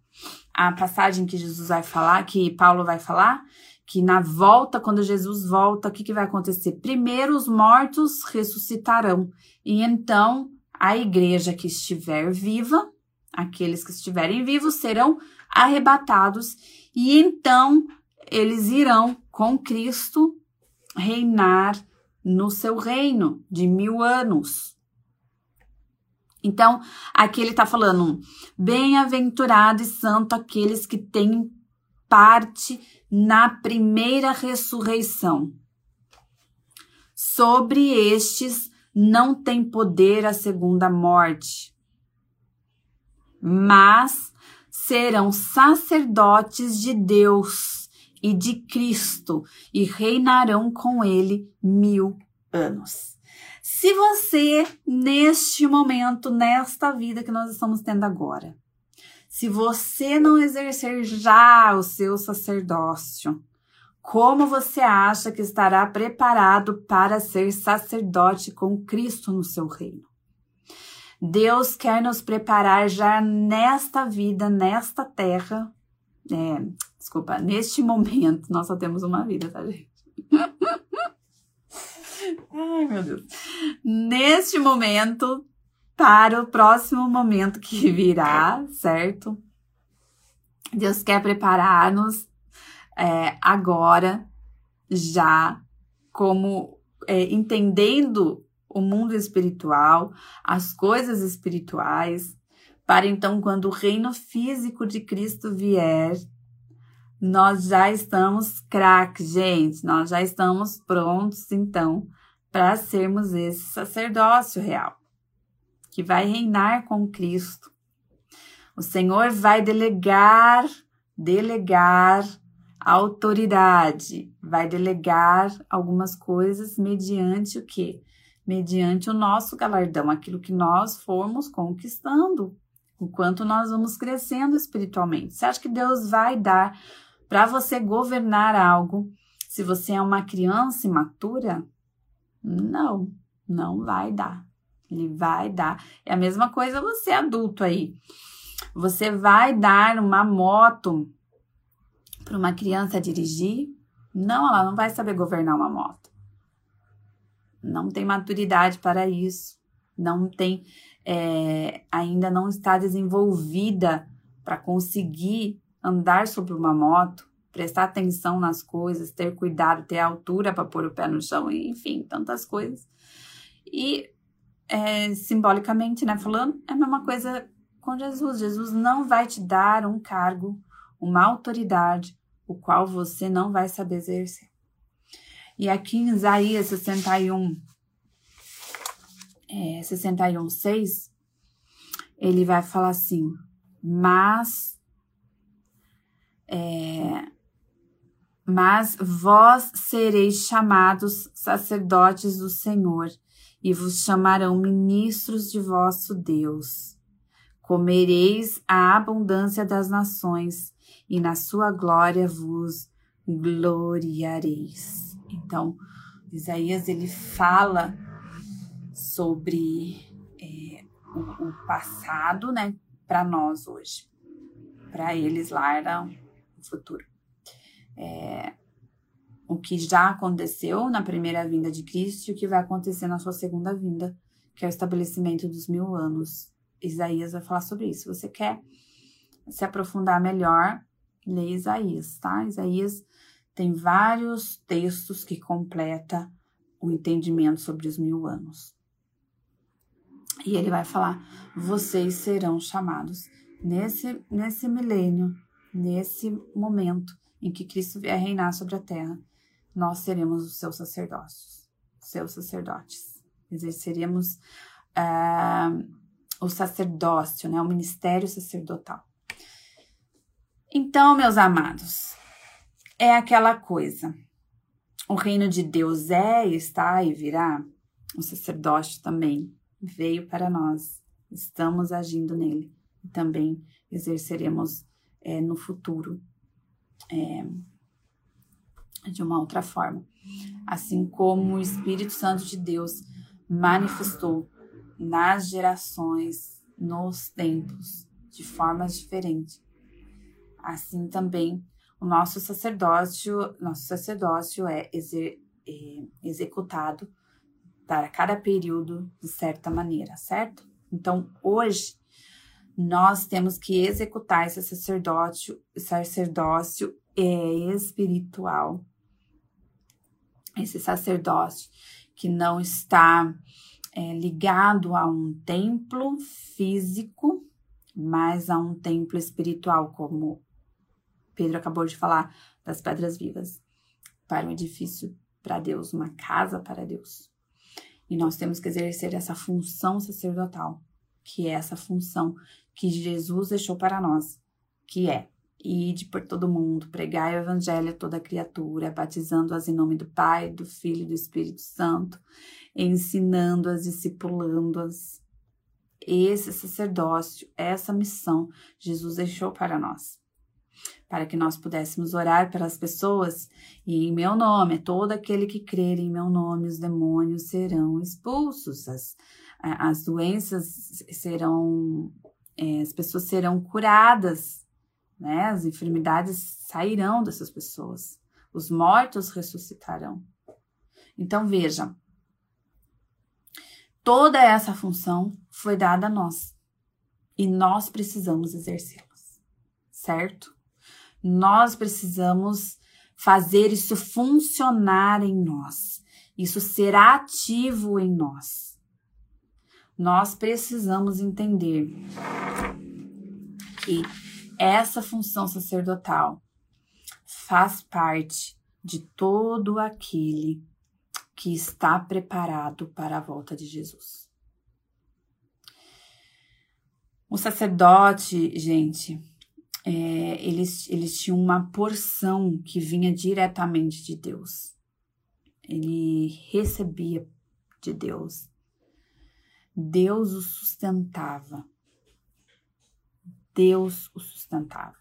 a passagem que Jesus vai falar, que Paulo vai falar? Que na volta, quando Jesus volta, o que, que vai acontecer? Primeiro os mortos ressuscitarão, e então a igreja que estiver viva, aqueles que estiverem vivos, serão arrebatados, e então eles irão com Cristo reinar no seu reino de mil anos. Então, aqui ele está falando: bem-aventurado e santo aqueles que têm parte na primeira ressurreição. Sobre estes não tem poder a segunda morte, mas serão sacerdotes de Deus e de Cristo e reinarão com ele mil anos. Se você, neste momento, nesta vida que nós estamos tendo agora, se você não exercer já o seu sacerdócio, como você acha que estará preparado para ser sacerdote com Cristo no seu reino? Deus quer nos preparar já nesta vida, nesta terra. É, desculpa, neste momento. Nós só temos uma vida, tá, gente? Ai, meu Deus. Neste momento, para o próximo momento que virá, certo? Deus quer preparar-nos é, agora, já, como é, entendendo o mundo espiritual, as coisas espirituais, para então, quando o reino físico de Cristo vier, nós já estamos craques, gente, nós já estamos prontos, então, para sermos esse sacerdócio real, que vai reinar com Cristo. O Senhor vai delegar, delegar autoridade, vai delegar algumas coisas mediante o quê? Mediante o nosso galardão, aquilo que nós formos conquistando, o quanto nós vamos crescendo espiritualmente. Você acha que Deus vai dar para você governar algo se você é uma criança imatura? Não, não vai dar. Ele vai dar. É a mesma coisa você adulto aí. Você vai dar uma moto para uma criança dirigir? Não, ela não vai saber governar uma moto. Não tem maturidade para isso. Não tem, é, ainda não está desenvolvida para conseguir andar sobre uma moto, prestar atenção nas coisas, ter cuidado, ter altura para pôr o pé no chão, enfim, tantas coisas. E é, simbolicamente, né, falando, é a mesma coisa com Jesus. Jesus não vai te dar um cargo, uma autoridade, o qual você não vai saber exercer. E aqui em Isaías 61, é, 61, 6, ele vai falar assim: Mas, é, mas vós sereis chamados sacerdotes do Senhor, e vos chamarão ministros de vosso Deus. Comereis a abundância das nações, e na sua glória vos gloriareis. Então, Isaías ele fala sobre é, o, o, passado, né, para nós hoje. Para eles lá era futuro. É, o que já aconteceu na primeira vinda de Cristo e o que vai acontecer na sua segunda vinda, que é o estabelecimento dos mil anos Isaías vai falar sobre isso. Se você quer se aprofundar melhor, lê Isaías, tá? Isaías tem vários textos que completa o entendimento sobre os mil anos. E ele vai falar: vocês serão chamados nesse, nesse milênio, nesse momento em que Cristo vier reinar sobre a terra, nós seremos os seus sacerdócios, seus sacerdotes. Exerceremos uh, o sacerdócio, né, o ministério sacerdotal. Então, meus amados, é aquela coisa. O reino de Deus é, está e virá. O sacerdócio também veio para nós. Estamos agindo nele. Também exerceremos é, no futuro é, de uma outra forma. Assim como o Espírito Santo de Deus manifestou nas gerações, nos tempos, de formas diferentes. Assim também o nosso sacerdócio, nosso sacerdócio é, exer, é executado para cada período de certa maneira, certo? Então, hoje nós temos que executar esse sacerdócio, sacerdócio é espiritual. Esse sacerdócio que não está é, ligado a um templo físico, mas a um templo espiritual, como Pedro acabou de falar das pedras vivas, para um edifício para Deus, uma casa para Deus. E nós temos que exercer essa função sacerdotal, que é essa função que Jesus deixou para nós, que é Ide por todo mundo, pregai o evangelho a toda criatura, batizando-as em nome do Pai, do Filho e do Espírito Santo, ensinando-as, discipulando-as. Esse sacerdócio, essa missão, Jesus deixou para nós. Para que nós pudéssemos orar pelas pessoas e em meu nome, todo aquele que crer em meu nome, os demônios serão expulsos, as, as doenças serão, é, as pessoas serão curadas né? As enfermidades sairão dessas pessoas, os mortos ressuscitarão. Então veja, toda essa função foi dada a nós e nós precisamos exercê-las, certo? Nós precisamos fazer isso funcionar em nós. isso ser ativo em nós. Nós precisamos entender que essa função sacerdotal faz parte de todo aquele que está preparado para a volta de Jesus. O sacerdote, gente, é, eles, eles tinham uma porção que vinha diretamente de Deus. Ele recebia de Deus. Deus o sustentava. Deus o sustentava.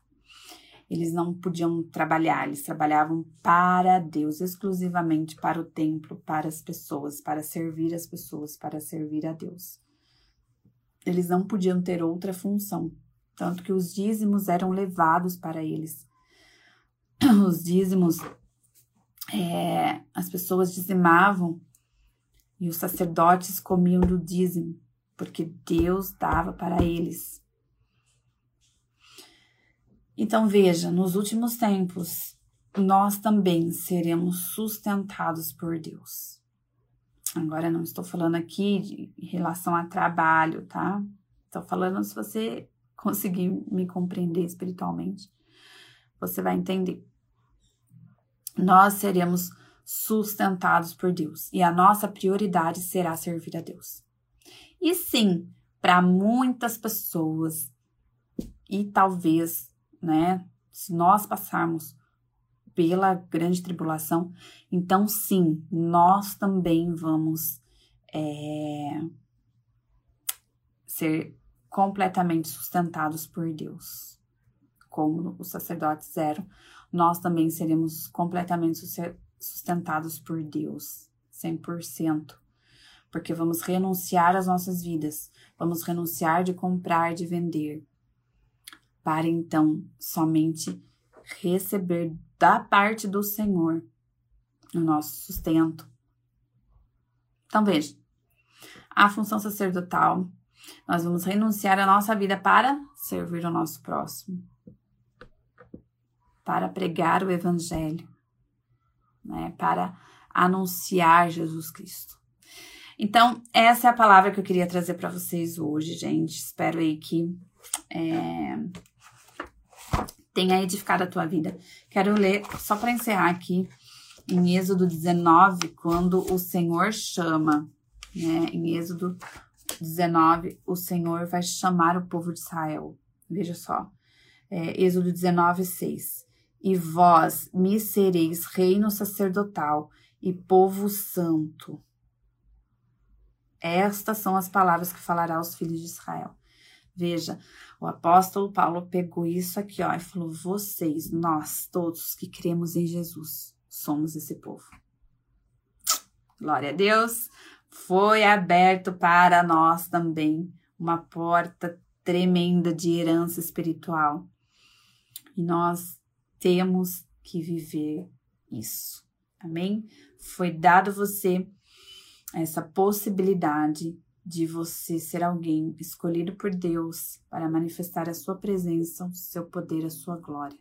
Eles não podiam trabalhar, eles trabalhavam para Deus, exclusivamente para o templo, para as pessoas, para servir as pessoas, para servir a Deus. Eles não podiam ter outra função, tanto que os dízimos eram levados para eles. Os dízimos, é, as pessoas dizimavam e os sacerdotes comiam do dízimo, porque Deus dava para eles. Então veja, nos últimos tempos, nós também seremos sustentados por Deus. Agora não estou falando aqui de, em relação a trabalho, tá? Estou falando se você conseguir me compreender espiritualmente, você vai entender. Nós seremos sustentados por Deus e a nossa prioridade será servir a Deus. E sim, para muitas pessoas, e talvez né? Se nós passarmos pela grande tribulação, então sim, nós também vamos é, ser completamente sustentados por Deus. Como os sacerdotes eram, nós também seremos completamente sustentados por Deus, 100%. Porque vamos renunciar às nossas vidas, vamos renunciar de comprar, de vender, para então somente receber da parte do Senhor o nosso sustento. Então veja, a função sacerdotal, nós vamos renunciar à nossa vida para servir o nosso próximo, para pregar o Evangelho, né, para anunciar Jesus Cristo. Então, essa é a palavra que eu queria trazer para vocês hoje, gente. Espero aí que é, tenha edificado a tua vida. Quero ler, só para encerrar aqui, em Êxodo 19, quando o Senhor chama, né? Em Êxodo 19, o Senhor vai chamar o povo de Israel. Veja só, é, Êxodo 19, 6. E vós me sereis reino sacerdotal e povo santo. Estas são as palavras que falará aos filhos de Israel. Veja, o apóstolo Paulo pegou isso aqui, ó, e falou: vocês, nós, todos que cremos em Jesus, somos esse povo. Glória a Deus. Foi aberto para nós também uma porta tremenda de herança espiritual. E nós temos que viver isso. Amém? Foi dado você essa possibilidade de você ser alguém escolhido por Deus para manifestar a sua presença, o seu poder, a sua glória.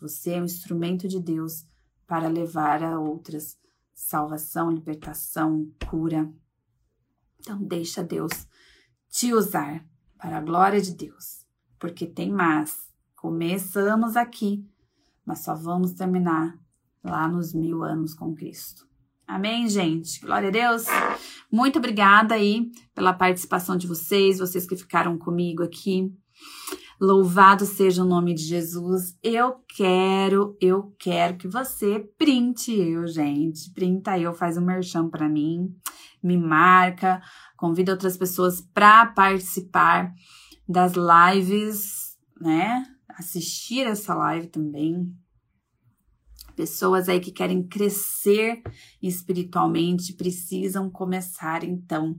Você é um instrumento de Deus para levar a outras salvação, libertação, cura. Então deixa Deus te usar para a glória de Deus, porque tem mais. Começamos aqui, mas só vamos terminar lá nos mil anos com Cristo. Amém, gente? Glória a Deus. Muito obrigada aí pela participação de vocês, vocês que ficaram comigo aqui. Louvado seja o nome de Jesus. Eu quero, eu quero que você printe eu, gente. Printa eu, faz um merchan para mim, me marca, convida outras pessoas para participar das lives, né? Assistir essa live também pessoas aí que querem crescer espiritualmente precisam começar então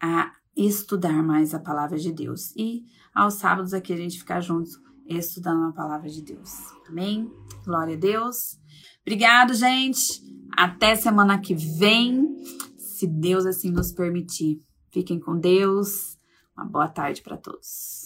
a estudar mais a palavra de Deus. E aos sábados aqui a gente ficar juntos estudando a palavra de Deus. Amém? Glória a Deus. Obrigado, gente. Até semana que vem, se Deus assim nos permitir. Fiquem com Deus. Uma boa tarde para todos.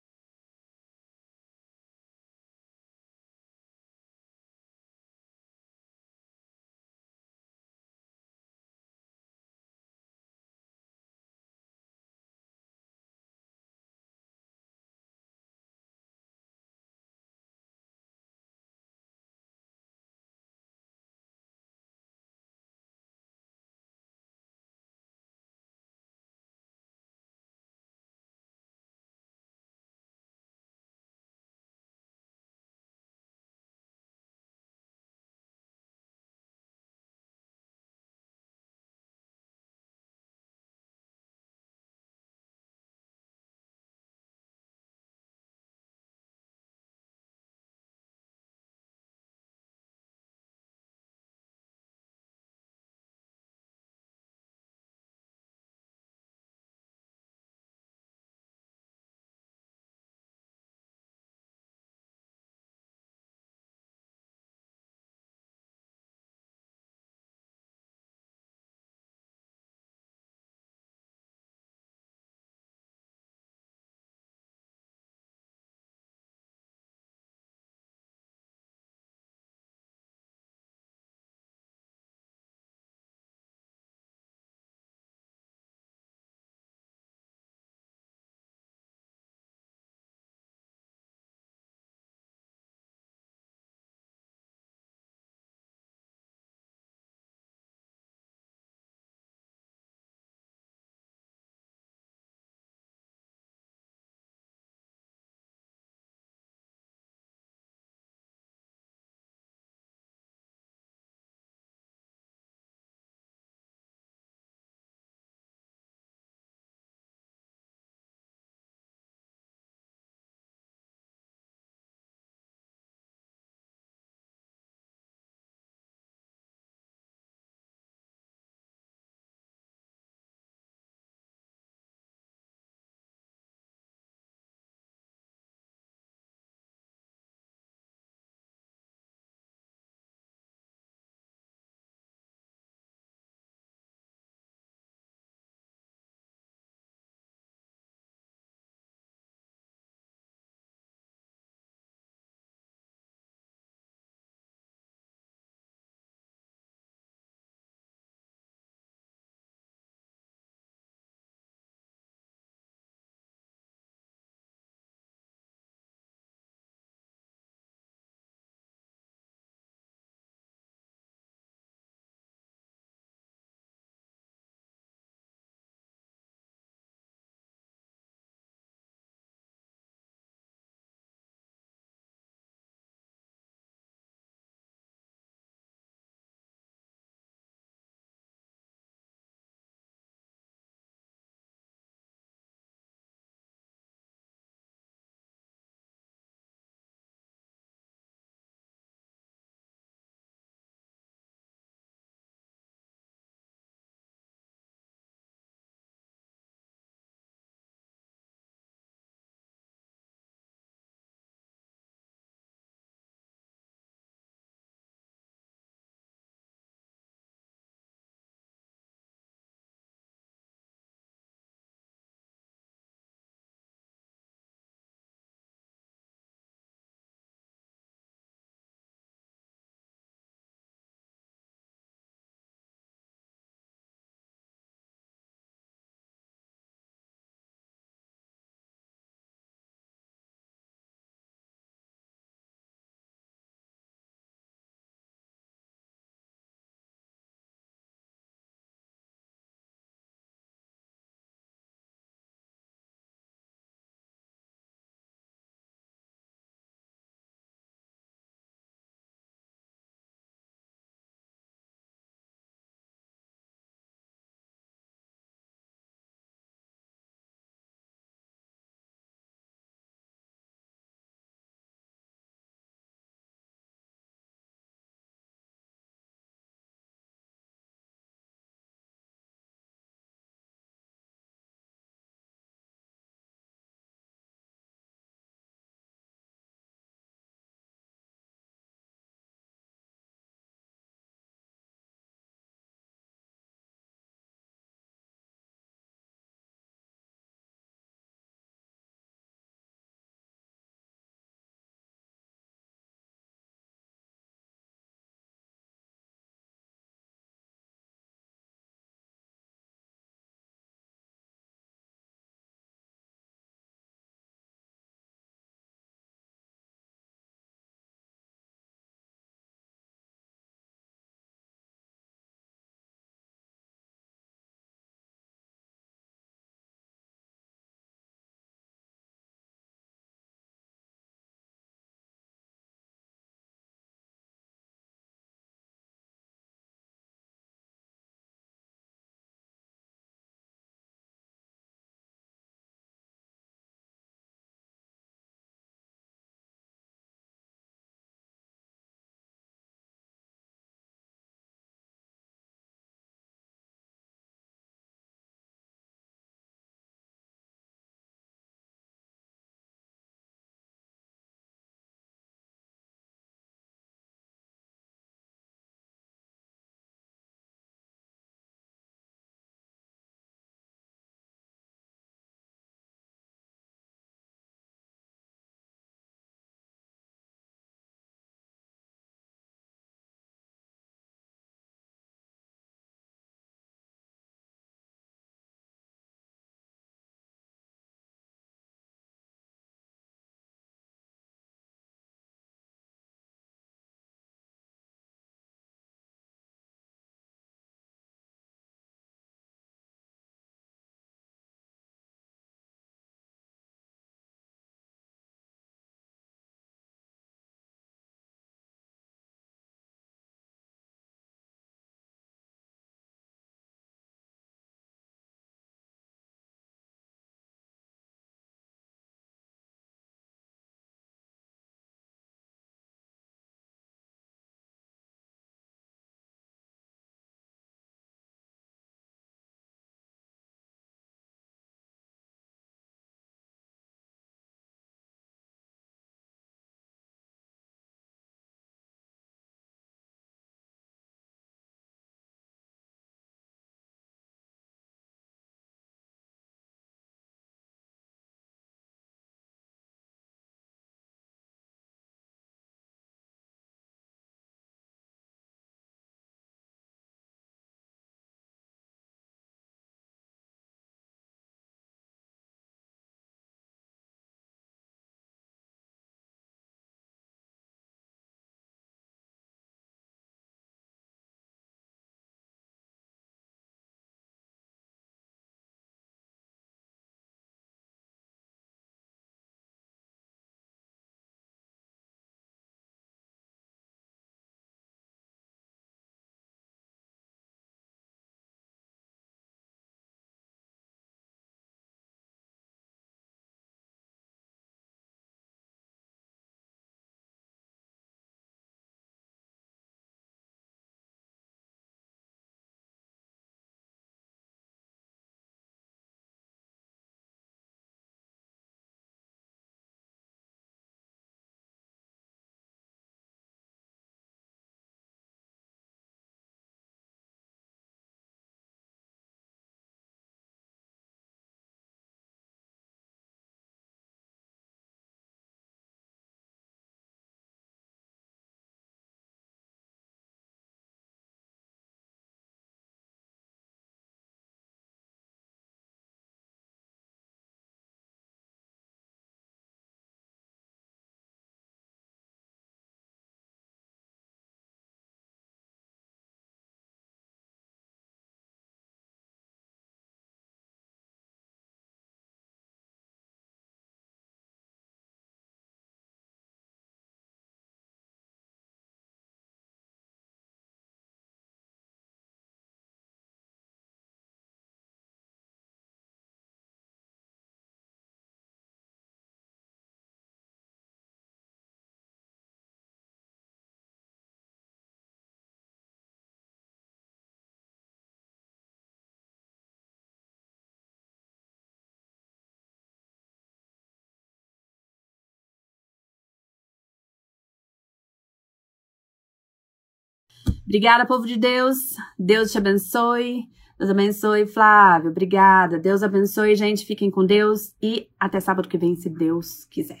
Obrigada, povo de Deus. Deus te abençoe. Deus abençoe, Flávio. Obrigada. Deus abençoe, gente. Fiquem com Deus e até sábado que vem, se Deus quiser.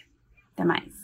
Até mais.